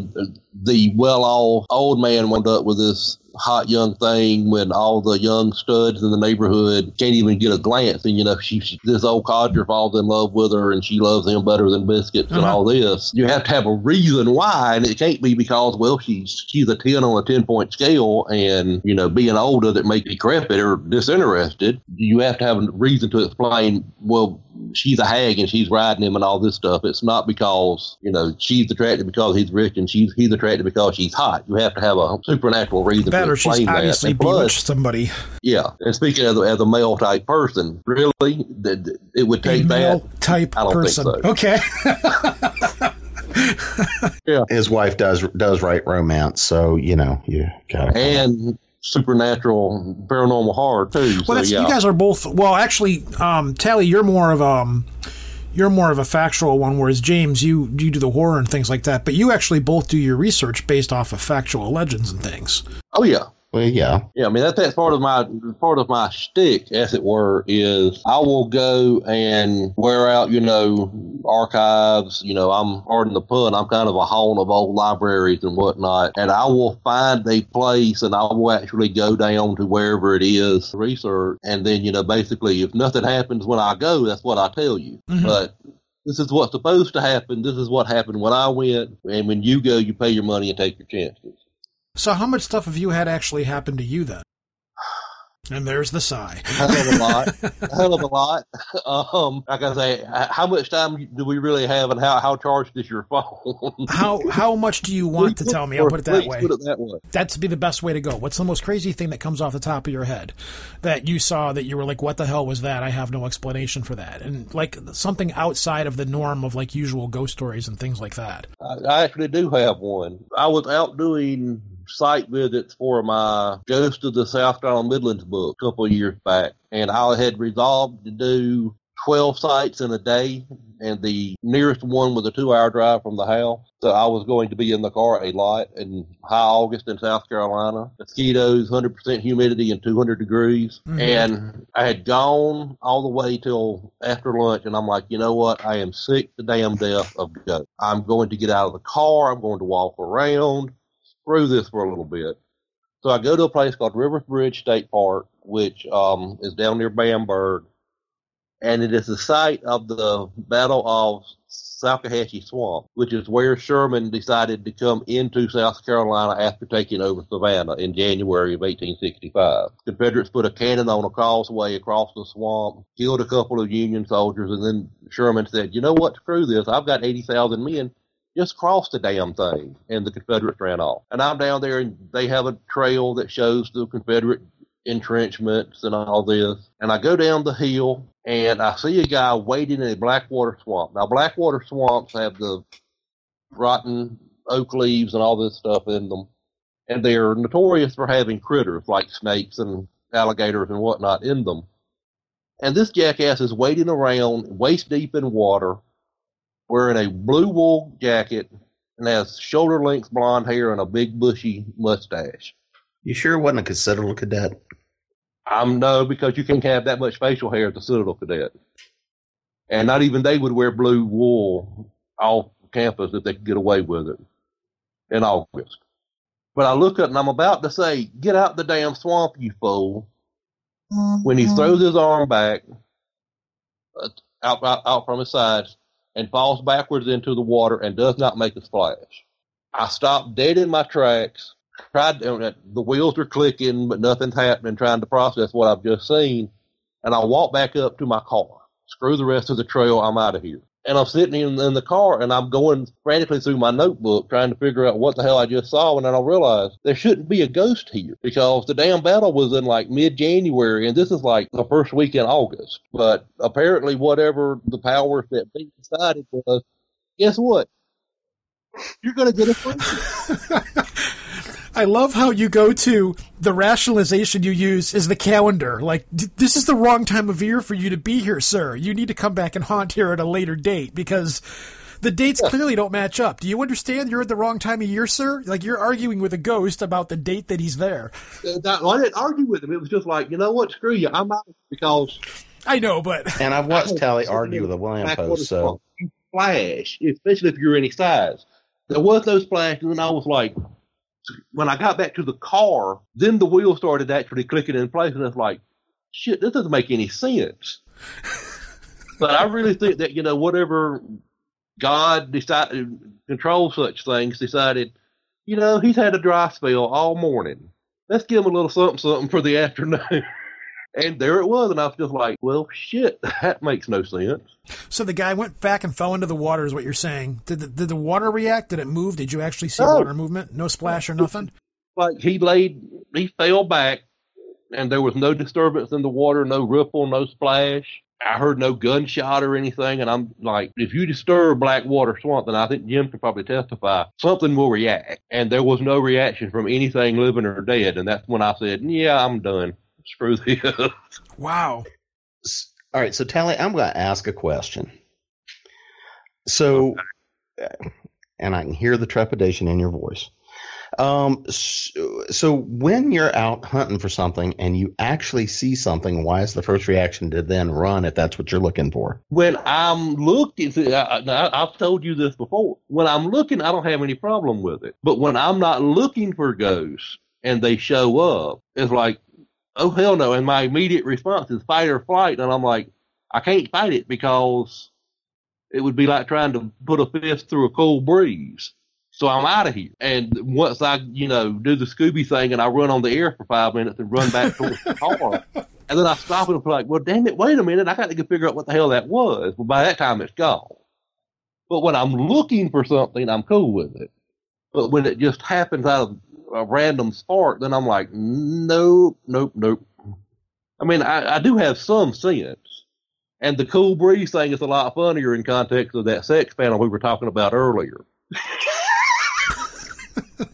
the well off old man wound up with this hot young thing when all the young studs in the neighborhood can't even get a glance. And, you know, she, she this old codger falls in love with her and she loves him better than biscuits and Uh-huh. all this. You have to have a reason why. And it can't be because, well, she's, she's a 10 on a 10 point scale and, you know, being old doesn't make decrepit or disinterested. You have to have a reason to explain, well, she's a hag and she's riding him and all this stuff. It's not because, you know, she's attracted because he's rich and she's he's attracted because she's hot. You have to have a supernatural reason That to or she's explain that. obviously plus, bewitched somebody. yeah. And speaking of a, as a male type person, really, th- th- it would A take male that. type I don't think person. so. Okay. Yeah, his wife does does write romance, so you know you got And supernatural paranormal horror too. Well, so that's, yeah. you guys are both. Well, actually, um, Tally, you're more of um, you're more of a factual one, whereas James, you you do the horror and things like that. But you actually both do your research based off of factual legends and things. Oh yeah. Well, yeah. Yeah, I mean that that's part of my part of my shtick, as it were, is I will go and wear out, you know, archives. You know, I'm pardon the pun, I'm kind of a haunt of old libraries and whatnot, and I will find a place and I will actually go down to wherever it is, research, and then you know, basically, if nothing happens when I go, that's what I tell you. Mhm. But this is what's supposed to happen. This is what happened when I went, and when you go, you pay your money and take your chances. So, how much stuff have you had actually happen to you then? And there's the sigh. A hell of a lot. a hell of a lot. Um, like I say, how much time do we really have, and how how charged is your phone? How how much do you want to tell me? I'll put it that way. Put it that way. That's be the best way to go. What's the most crazy thing that comes off the top of your head that you saw that you were like, "What the hell was that?" I have no explanation for that, and like something outside of the norm of like usual ghost stories and things like that. I, I actually do have one. I was out doing site visits for my Ghost of the South Carolina Midlands book a couple of years back, and I had resolved to do 12 sites in a day, and the nearest one was a two hour drive from the house. So I was going to be in the car a lot in high August in South Carolina. Mosquitoes, 100% humidity, and 200 degrees. Mhm. And I had gone all the way till after lunch, and I'm like, you know what? I am sick to damn death of ghosts. I'm going to get out of the car. I'm going to walk around. Screw this for a little bit. So I go to a place called Rivers Bridge State Park, which um, is down near Bamberg, and it is the site of the Battle of Salkehatchie Swamp, which is where Sherman decided to come into South Carolina after taking over Savannah in January of 1865. Confederates put a cannon on a causeway across the swamp, killed a couple of Union soldiers, and then Sherman said, "You know what? Screw this. I've got 80,000 men." Just cross the damn thing. And the Confederates ran off. And I'm down there and they have a trail that shows the Confederate entrenchments and all this. And I go down the hill and I see a guy wading in a Blackwater swamp. Now, Blackwater swamps have the rotten oak leaves and all this stuff in them. And they're notorious for having critters like snakes and alligators and whatnot in them. And this jackass is wading around waist deep in water wearing a blue wool jacket and has shoulder length blonde hair and a big bushy mustache. You sure it wasn't a Citadel cadet? I'm no, because you can't have that much facial hair at the Citadel Cadet. And not even they would wear blue wool off campus if they could get away with it in August. But I look up and I'm about to say, Get out the damn swamp, you fool. When he throws his arm back uh, out, out, out from his sides and falls backwards into the water and does not make a splash. I stopped dead in my tracks tried to, the wheels are clicking, but nothing's happening, trying to process what I've just seen. And I walk back up to my car. Screw the rest of the trail. I'm out of here. And I'm sitting in, in the car and I'm going frantically through my notebook trying to figure out what the hell I just saw. And then I realized there shouldn't be a ghost here because the damn battle was in like mid January and this is like the first week in August. But apparently, whatever the powers that be decided was, guess what? You're going to get a free. I love how you go to the rationalization you use is the calendar. Like, d- this is the wrong time of year for you to be here, sir. You need to come back and haunt here at a later date because the dates clearly don't match up. Do you understand you're at the wrong time of year, sir? Like, you're arguing with a ghost about the date that he's there. Uh, that- I didn't argue with him. It was just like, you know what, screw you. I'm out because I know, but And I've watched Tally argue with a lamppost, so flash, especially if you're any size. There was no splash, and then I was like, when I got back to the car, then the wheel started actually clicking in place, and it's like, shit, this doesn't make any sense. but I really think that you know whatever God decided controls such things, decided, you know, he's had a dry spell all morning. Let's give him a little something, something for the afternoon. And there it was, and I was just like, "Well, shit, that makes no sense." so the guy went back and fell into the water, is what you're saying? Did the, did the water react? Did it move? Did you actually see No. water movement? No splash or nothing? Like he laid, he fell back, and there was no disturbance in the water, no ripple, no splash. I heard no gunshot or anything, and I'm like, if you disturb Blackwater Swamp, then I think Jim can probably testify something will react. And there was no reaction from anything living or dead, and that's when I said, "Yeah, I'm done. Screw this." Wow. All right, so Tally, I'm going to ask a question. So, uh, and I can hear the trepidation in your voice. Um, so, so when you're out hunting for something and you actually see something, why is the first reaction to then run if that's what you're looking for? when I'm looking, see, I, I, I've told you this before. When I'm looking, I don't have any problem with it. But when I'm not looking for ghosts and they show up, it's like, oh hell no! And my immediate response is fight or flight, and I'm like, I can't fight it because it would be like trying to put a fist through a cold breeze. So I'm out of here. And once I, you know, do the Scooby thing and I run on the air for five minutes and run back towards the car, and then I stop and I'm like, well, damn it, wait a minute. I got to go figure out what the hell that was. But by that time, it's gone. But when I'm looking for something, I'm cool with it. But when it just happens out of a random spark, then I'm like, nope, nope, nope. I mean, I, I do have some sense. And the cool breeze thing is a lot funnier in context of that sex panel we were talking about earlier.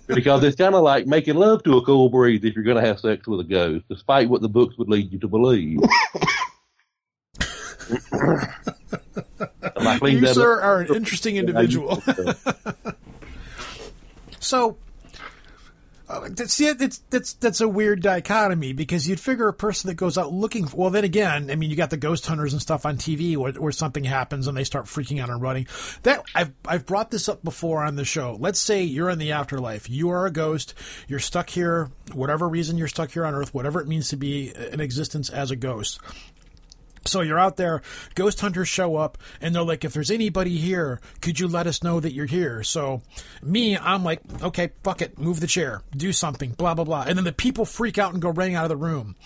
because it's kind of like making love to a cool breeze if you're going to have sex with a ghost, despite what the books would lead you to believe. Am I cleaned You, sir, up? are an interesting individual. So, uh, see, that's that's that's a weird dichotomy because you'd figure a person that goes out looking. For, well, then again, I mean, you got the ghost hunters and stuff on TV where, where something happens and they start freaking out and running. That I've I've brought this up before on the show. Let's say you're in the afterlife. You are a ghost. You're stuck here. Whatever reason you're stuck here on Earth, whatever it means to be in existence as a ghost. So you're out there, ghost hunters show up, and they're like, if there's anybody here, could you let us know that you're here? So me, I'm like, okay, fuck it, move the chair, do something, blah, blah, blah. And then the people freak out and go running out of the room.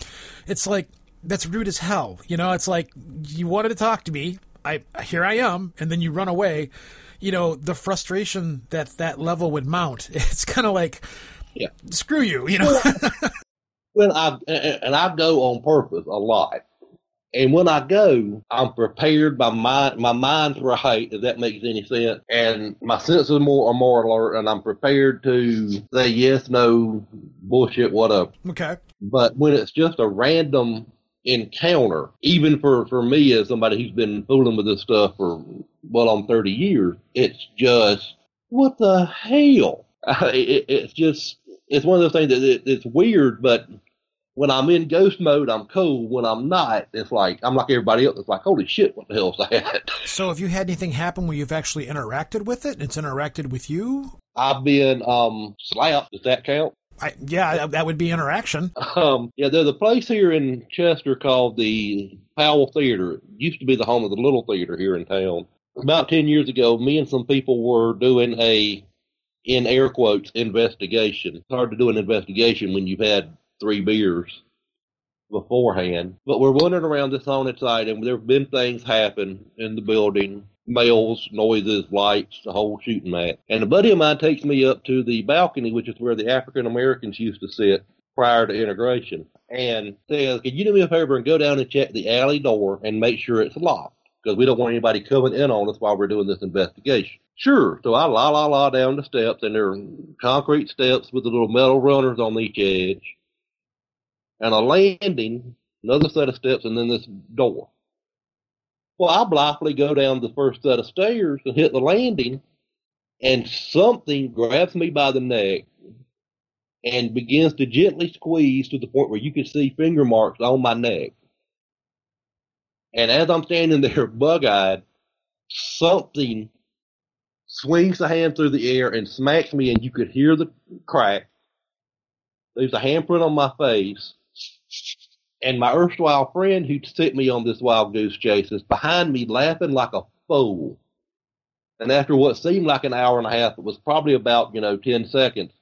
It's like, that's rude as hell. You know, it's like, you wanted to talk to me, I, here I am, and then you run away. You know, the frustration that that level would mount, it's kind of like, Yeah. screw you, you know? well, I and and I go on purpose a lot. And when I go, I'm prepared. By my mind, my mind's right. If that makes any sense, and my senses are more are more alert, and I'm prepared to say yes, no, bullshit, whatever. okay. But when it's just a random encounter, even for for me as somebody who's been fooling with this stuff for well on 30 years, it's just what the hell? it, it's just it's one of those things that it, it's weird, but when I'm in ghost mode, I'm cool. When I'm not, it's like I'm like everybody else. It's like holy shit, what the hell's that? So have you had anything happen where you've actually interacted with it? It's interacted with you? I've been um slapped. Does that count? I, yeah, that- would be interaction. Um, yeah, there's a place here in Chester called the Powell Theater. It used to be the home of the Little Theater here in town. About 10 years ago, me and some people were doing a, in air quotes, investigation. It's hard to do an investigation when you've had three beers beforehand. But we're wandering around this haunted site, and there have been things happen in the building smells, noises, lights, the whole shooting match. And a buddy of mine takes me up to the balcony, which is where the African Americans used to sit prior to integration, and says, Can you do me a favor and go down and check the alley door and make sure it's locked? Because we don't want anybody coming in on us while we're doing this investigation. Sure. So I la la la down the steps, and there are concrete steps with the little metal runners on each edge, and a landing, another set of steps, and then this door. Well, I blithely go down the first set of stairs and hit the landing, and something grabs me by the neck and begins to gently squeeze to the point where you can see finger marks on my neck. And as I'm standing there bug eyed, something swings a hand through the air and smacks me, and you could hear the crack. There's a handprint on my face. And my erstwhile friend who sent me on this wild goose chase is behind me laughing like a fool. And after what seemed like an hour and a half, it was probably about, you know, 10 seconds,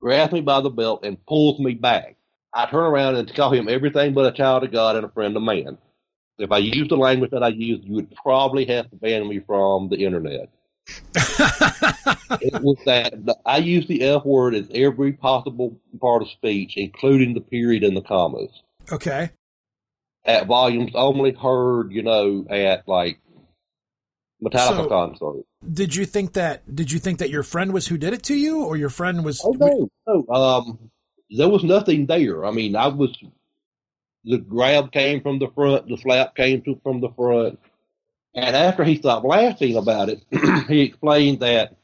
grabs me by the belt and pulls me back. I turn around and call him everything but a child of God and a friend of man. If I used the language that I used, you would probably have to ban me from the internet. it was that I use the F word as every possible part of speech, including the period and the commas. Okay. At volumes only heard, you know, at like Metallica So- concert. Did you think that? Did you think that your friend was who did it to you, or your friend was? Oh no, no. Um, there was nothing there. I mean, I was. The grab came from the front. The slap came to, from the front. And after he stopped laughing about it, he explained that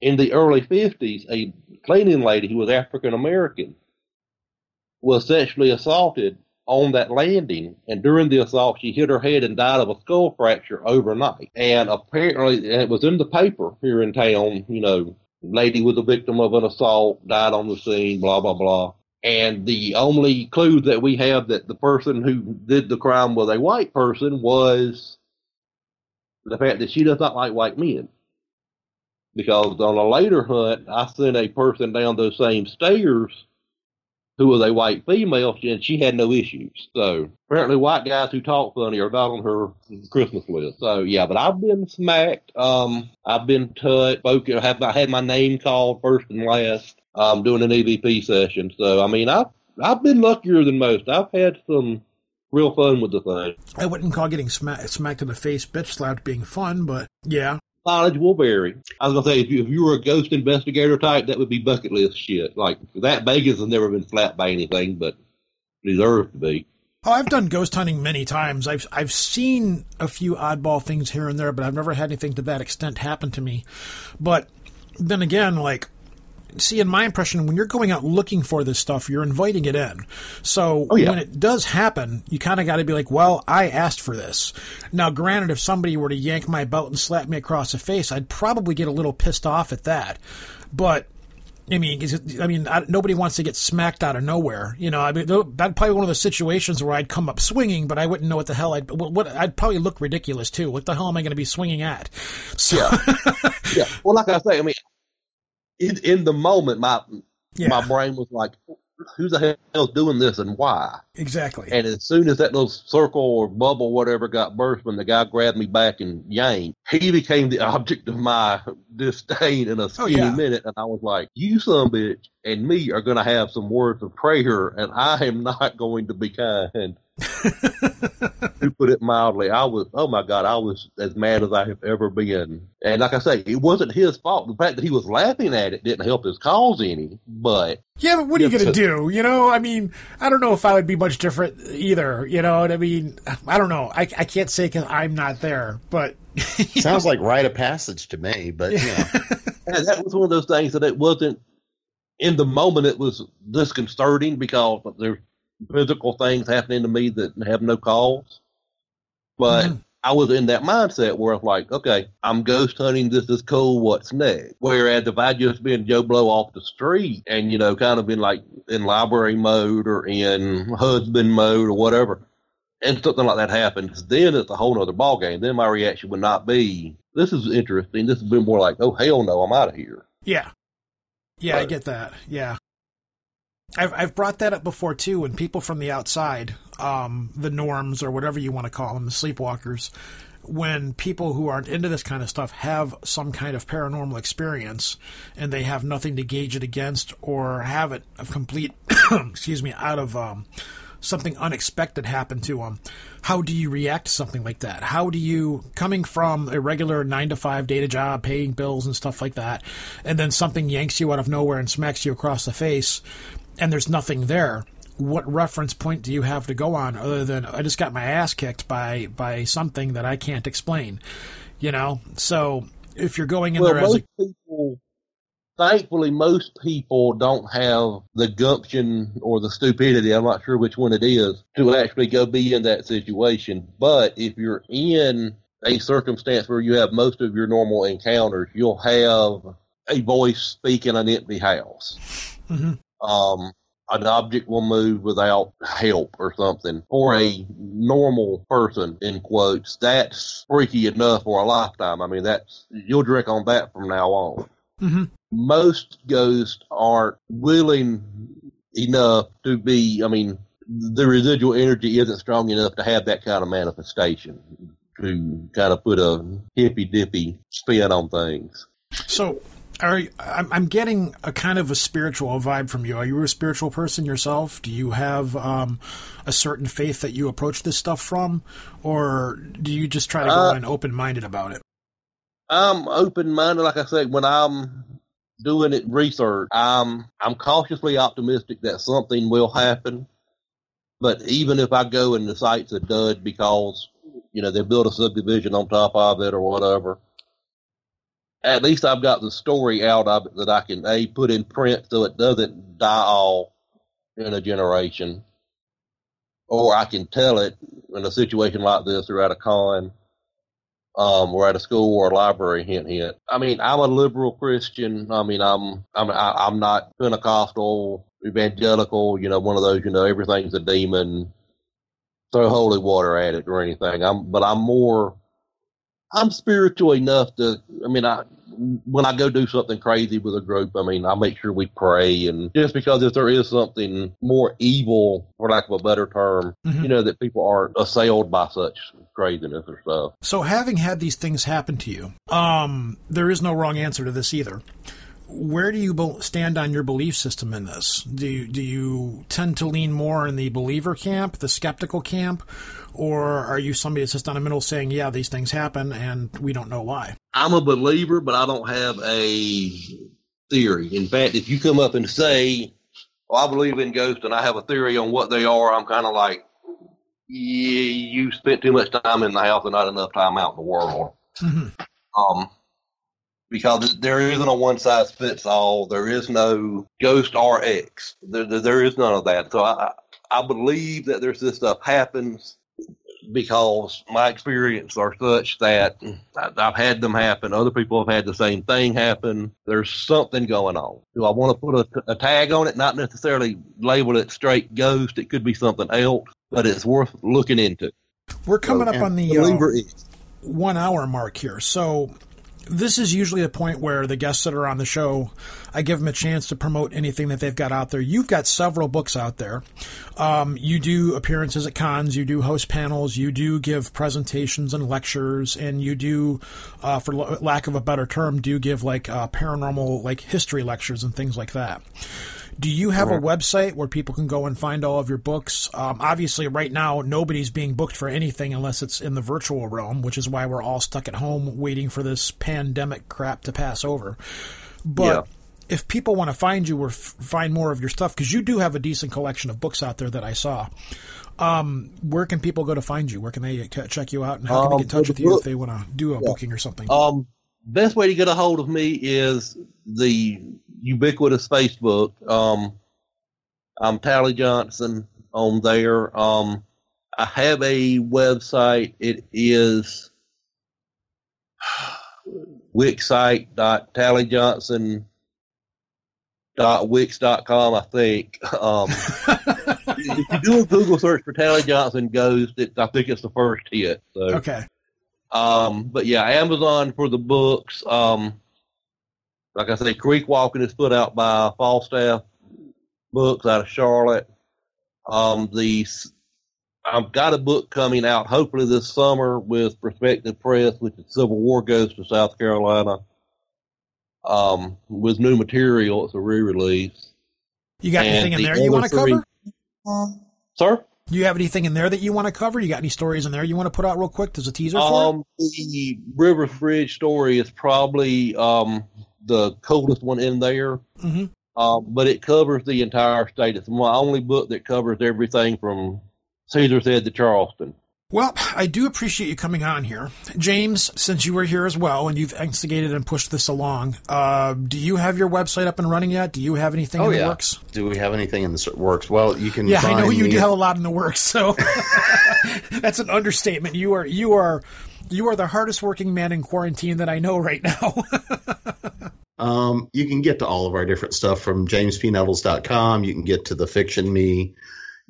in the early fifties, a cleaning lady who was African American was sexually assaulted on that landing, and during the assault, she hit her head and died of a skull fracture overnight. And apparently, and it was in the paper here in town. You know, lady was a victim of an assault, died on the scene, blah blah blah. And the only clue that we have that the person who did the crime was a white person was the fact that she does not like white men. Because on a later hunt, I sent a person down those same stairs who was a white female, and she had no issues. So apparently, white guys who talk funny are not on her Christmas list. So yeah, but I've been smacked. Um, I've been touched. Spoken. Have I had my name called first and last? Um, doing an EVP session. So I mean, I've I've been luckier than most. I've had some real fun with the thing. I wouldn't call getting smacked, smacked in the face, bitch slapped being fun, but yeah. Knowledge will vary. I was gonna say if you if you were a ghost investigator type, that would be bucket list shit. Like that Vegas has never been slapped by anything, but deserves to be. Oh, I've done ghost hunting many times. I've I've seen a few oddball things here and there, but I've never had anything to that extent happen to me. But then again, like see in my impression when you're going out looking for this stuff you're inviting it in so Oh, yeah. when it does happen you kind of got to be like well i asked for this now granted if somebody were to yank my belt and slap me across the face i'd probably get a little pissed off at that but I mean, is it, I mean, I, nobody wants to get smacked out of nowhere. You know, I mean, that'd probably one of those situations where I'd come up swinging, but I wouldn't know what the hell I'd. What, what I'd probably look ridiculous too. What the hell am I going to be swinging at? So, Yeah. Well, like I say, I mean, in in the moment, my yeah, my brain was like, "Who the hell's doing this and why?" exactly. And as soon as that little circle or bubble, whatever, got burst, when the guy grabbed me back and yanked, he became the object of my disdain in a skinny yeah. minute. And I was like, "You son of a bitch and me are going to have some words of prayer, and I am not going to be kind." to put it mildly, I was, oh my God, I was as mad as I have ever been. And like I say, it wasn't his fault. The fact that he was laughing at it didn't help his cause any, but Yeah, but what are you going to do? You know, I mean, I don't know if I would be much different either. You know what I mean? I don't know. I, I can't say because I'm not there, but Sounds like rite of passage to me, but you know. And that was one of those things that it wasn't in the moment. It was disconcerting because there's physical things happening to me that have no cause. But Mhm. I was in that mindset where it's like, okay, I'm ghost hunting. This is cool. What's next? Whereas if I just been Joe Blow off the street and you know, kind of been like in library mode or in husband mode or whatever, and something like that happens, then it's a whole other ballgame. Then my reaction would not be, "This is interesting." This would be more like, "Oh hell no, I'm out of here." yeah, yeah, I get that. Yeah, I've I've brought that up before too. When people from the outside, um, the norms or whatever you want to call them, the sleepwalkers, when people who aren't into this kind of stuff have some kind of paranormal experience and they have nothing to gauge it against or have it a complete, excuse me, out of um, something unexpected happen to them, how do you react to something like that? How do you, coming from a regular nine to five day to job, paying bills and stuff like that, and then something yanks you out of nowhere and smacks you across the face, and there's nothing there? What reference point do you have to go on other than I just got my ass kicked by by something that I can't explain? You know, so if you're going in Well, there as most a people thankfully, most people don't have the gumption or the stupidity. I'm not sure which one it is to actually go be in that situation. But if you're in a circumstance where you have most of your normal encounters, you'll have a voice speak in an empty house. hmm Um, an object will move without help or something. For a normal person, in quotes, that's freaky enough for a lifetime. I mean, that's you'll drink on that from now on Mm-hmm. most ghosts aren't willing enough to be i mean the residual energy isn't strong enough to have that kind of manifestation to kind of put a hippy dippy spin on things So, are I'm, I'm getting a kind of a spiritual vibe from you. Are you a spiritual person yourself? Do you have um, a certain faith that you approach this stuff from, or do you just try to go Uh, in open minded about it? i'm open-minded like i said when i'm doing it research i'm i'm cautiously optimistic that something will happen but even if i go and the site's a dud because you know they built a subdivision on top of it or whatever at least I've got the story out of it that I can a put in print so it doesn't die off in a generation, or I can tell it in a situation like this or at a con, um, or at a school or a library. Hint, hint. I mean, I'm a liberal Christian. I mean, I'm I'm I, I'm not Pentecostal, evangelical. You know, one of those. You know, everything's a demon. Throw holy water at it or anything. I'm, but I'm more I'm spiritual enough to. I mean, I when I go do something crazy with a group, I mean, I make sure we pray, and just because if there is something more evil, for lack of a better term, Mhm. you know, that people aren't assailed by such craziness or stuff. So, having had these things happen to you, um, there is no wrong answer to this either. Where do you stand on your belief system in this? Do you, do you tend to lean more in the believer camp, the skeptical camp, or are you somebody that's just on the middle saying, "Yeah, these things happen, and we don't know why"? I'm a believer, but I don't have a theory. In fact, if you come up and say, well, I believe in ghosts and I have a theory on what they are, I'm kind of like, yeah, you spent too much time in the house and not enough time out in the world. Mhm. Um, because there isn't a one size fits all. There is no ghost RX. There, there, there is none of that. So I, I believe that there's this stuff happens because my experience are such that I- I've had them happen. Other people have had the same thing happen. There's something going on. Do I want to put a, a tag on it? Not necessarily label it straight ghost. It could be something else, but it's worth looking into. We're coming up on the uh, one hour mark here. So this is usually a point where the guests that are on the show, I give them a chance to promote anything that they've got out there. You've got several books out there. Um, you do appearances at cons, you do host panels, you do give presentations and lectures, and you do, uh, for l- lack of a better term, do give like uh, paranormal like history lectures and things like that. Do you have a website where people can go and find all of your books? Um, obviously, right now, nobody's being booked for anything unless it's in the virtual realm, which is why we're all stuck at home waiting for this pandemic crap to pass over. But Yeah. if people want to find you or f- find more of your stuff, because you do have a decent collection of books out there that I saw, um, where can people go to find you? Where can they check you out? And how can Um, they get in touch with you if they want to do a booking or something? Um, best way to get a hold of me is the ubiquitous Facebook. Um, I'm Tally Johnson on there. Um, I have a website. It is wixsite.tallyjohnson.wix.com, I think. Um, if you do a Google search for Tally Johnson Ghost, it, I think it's the first hit. So. okay. Um, but yeah, Amazon for the books. Um, like I say, Creek Walking is put out by Falstaff Books out of Charlotte. Um, the I've got a book coming out hopefully this summer with Prospective Press, which is Civil War Ghost of South Carolina. Um, with new material, it's a re-release. You got And anything in the there you want to three- cover? Sir? Do you have anything in there that you want to cover? You got any stories in there you want to put out real quick? There's a teaser. Um, the River Bridge story is probably um the coldest one in there. hmm Um, but it covers the entire state. It's my only book that covers everything from Caesar's Head to Charleston. Well, I do appreciate you coming on here. James, since you were here as well and you've instigated and pushed this along, uh, do you have your website up and running yet? Do you have anything Oh in yeah. the works? Do we have anything in the works? Well, you can. Yeah, I know you me do have a lot in the works, so that's an understatement. You are you are you are the hardest working man in quarantine that I know right now. Um, you can get to all of our different stuff from jamespnevels.com. You can get to the fiction me,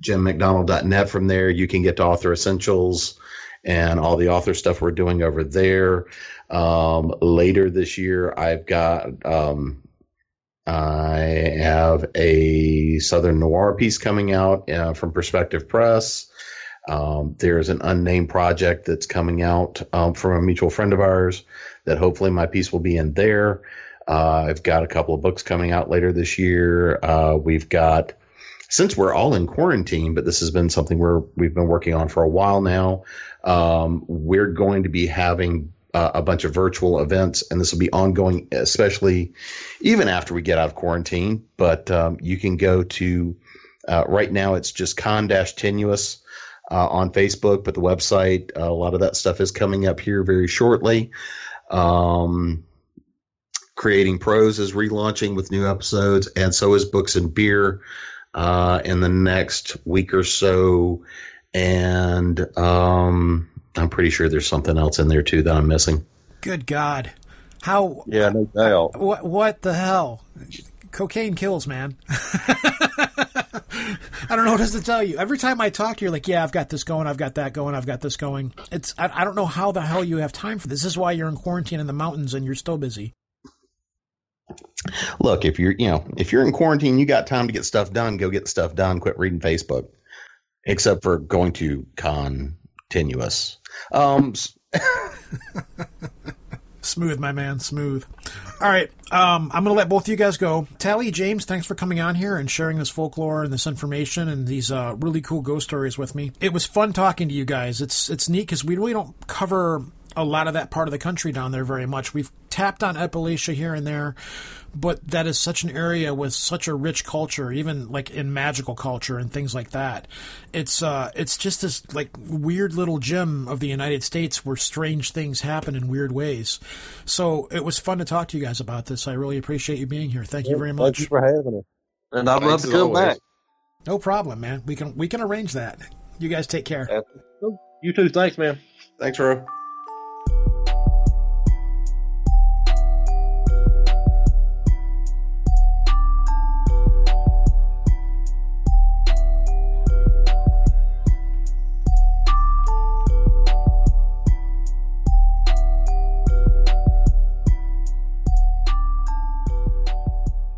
jimmcdonald.net from there. You can get to author essentials and all the author stuff we're doing over there. Um, later this year, I've got, um, I have a Southern Noir piece coming out uh, from Prospective Press. Um, there's an unnamed project that's coming out um, from a mutual friend of ours that hopefully my piece will be in there. Uh, I've got a couple of books coming out later this year. Uh, we've got, since we're all in quarantine, but this has been something we're, we've been working on for a while now. Um, we're going to be having uh, a bunch of virtual events, and this will be ongoing, especially even after we get out of quarantine. But um, you can go to, uh, right now, it's just con tenuous. Uh, on Facebook, but the website, uh, a lot of that stuff is coming up here very shortly. Um, Creating Pros is relaunching with new episodes, and so is Books and Beer uh, in the next week or so. And um, I'm pretty sure there's something else in there too that I'm missing. Good God, how Yeah, no doubt. what what the hell? Cocaine kills, man. I don't know what else to tell you. Every time I talk to you, you're like, "Yeah, I've got this going. I've got that going. I've got this going." It's I, I don't know how the hell you have time for this. This is why you're in quarantine in the mountains and you're still busy. Look, if you're you know if you're in quarantine, you got time to get stuff done. Go get stuff done. Quit reading Facebook, except for going to continuous. Um, Smooth, my man, smooth. All right, um, I'm going to let both of you guys go. Tally, James, thanks for coming on here and sharing this folklore and this information and these uh, really cool ghost stories with me. It was fun talking to you guys. It's it's neat because we really don't cover a lot of that part of the country down there very much. We've tapped on Appalachia here and there, but that is such an area with such a rich culture, even like in magical culture and things like that. It's uh, it's just this like weird little gem of the United States where strange things happen in weird ways. So it was fun to talk to you guys about this. I really appreciate you being here. Thank you very much. you for having us. And I'd love to come always. back. No problem, man. We can we can arrange that. You guys take care. You too. Thanks, man. thanks, Ro.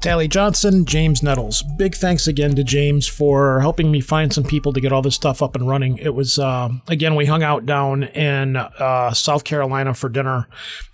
Tally Johnson, James Nettles. Big thanks again to James for helping me find some people to get all this stuff up and running. It was, uh, again, we hung out down in uh, South Carolina for dinner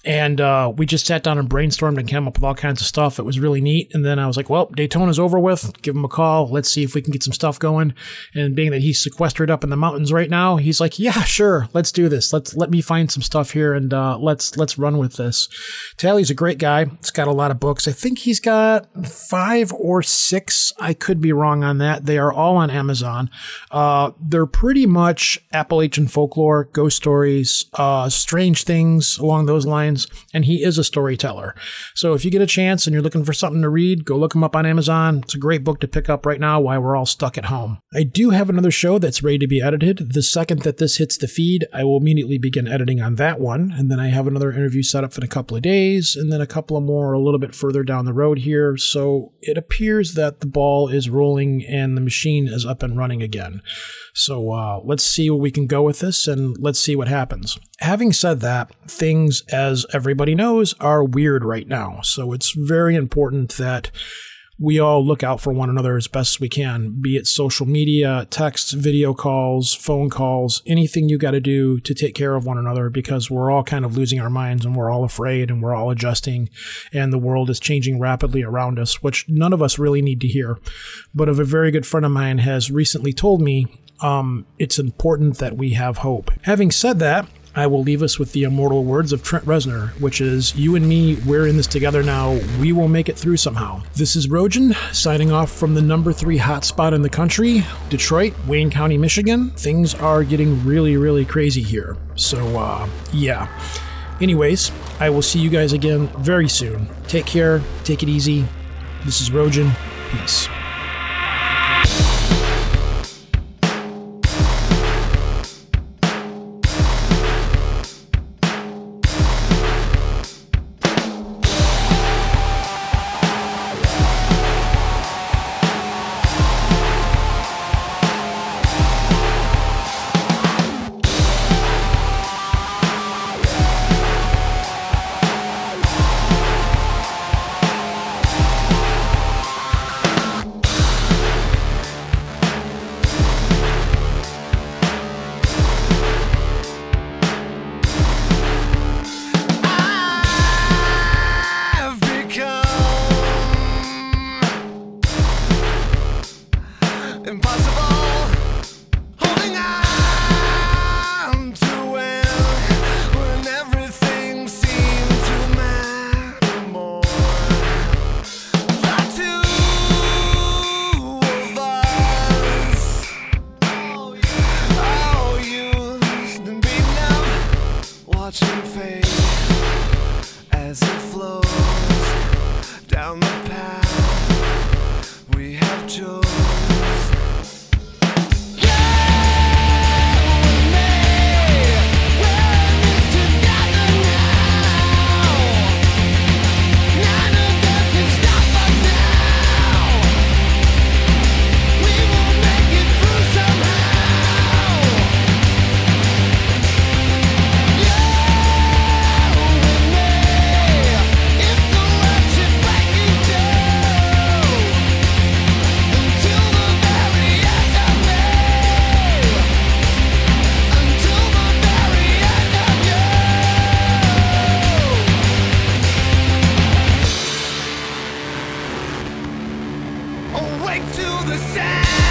and uh, we just sat down and brainstormed and came up with all kinds of stuff. It was really neat. And then I was like, well, Daytona's over with. Give him a call. Let's see if we can get some stuff going. And being that he's sequestered up in the mountains right now, he's like, yeah, sure. Let's do this. Let's let me find some stuff here and uh, let's let's run with this. Tally's a great guy. He's got a lot of books. I think he's got five or six. I could be wrong on that. They are all on Amazon. Uh, they're pretty much Appalachian folklore, ghost stories, uh, strange things along those lines. And he is a storyteller. So if you get a chance and you're looking for something to read, go look him up on Amazon. It's a great book to pick up right now while we're all stuck at home. I do have another show that's ready to be edited. The second that this hits the feed, I will immediately begin editing on that one. And then I have another interview set up in a couple of days, and then a couple of more a little bit further down the road here. So it appears that the ball is rolling and the machine is up and running again. So uh, let's see where we can go with this and let's see what happens. Having said that, things, as everybody knows, are weird right now. So it's very important that we all look out for one another as best we can, be it social media, texts, video calls, phone calls, anything you got to do to take care of one another because we're all kind of losing our minds and we're all afraid and we're all adjusting and the world is changing rapidly around us, which none of us really need to hear. But of a very good friend of mine has recently told me um, it's important that we have hope. Having said that, I will leave us with the immortal words of Trent Reznor, which is You and me, we're in this together now. We will make it through somehow. This is Rojan signing off from the number three hotspot in the country, Detroit, Wayne County, Michigan. Things are getting really, really crazy here. So, uh, yeah. Anyways, I will see you guys again very soon. Take care, take it easy. This is Rojan. Peace. like to the sound.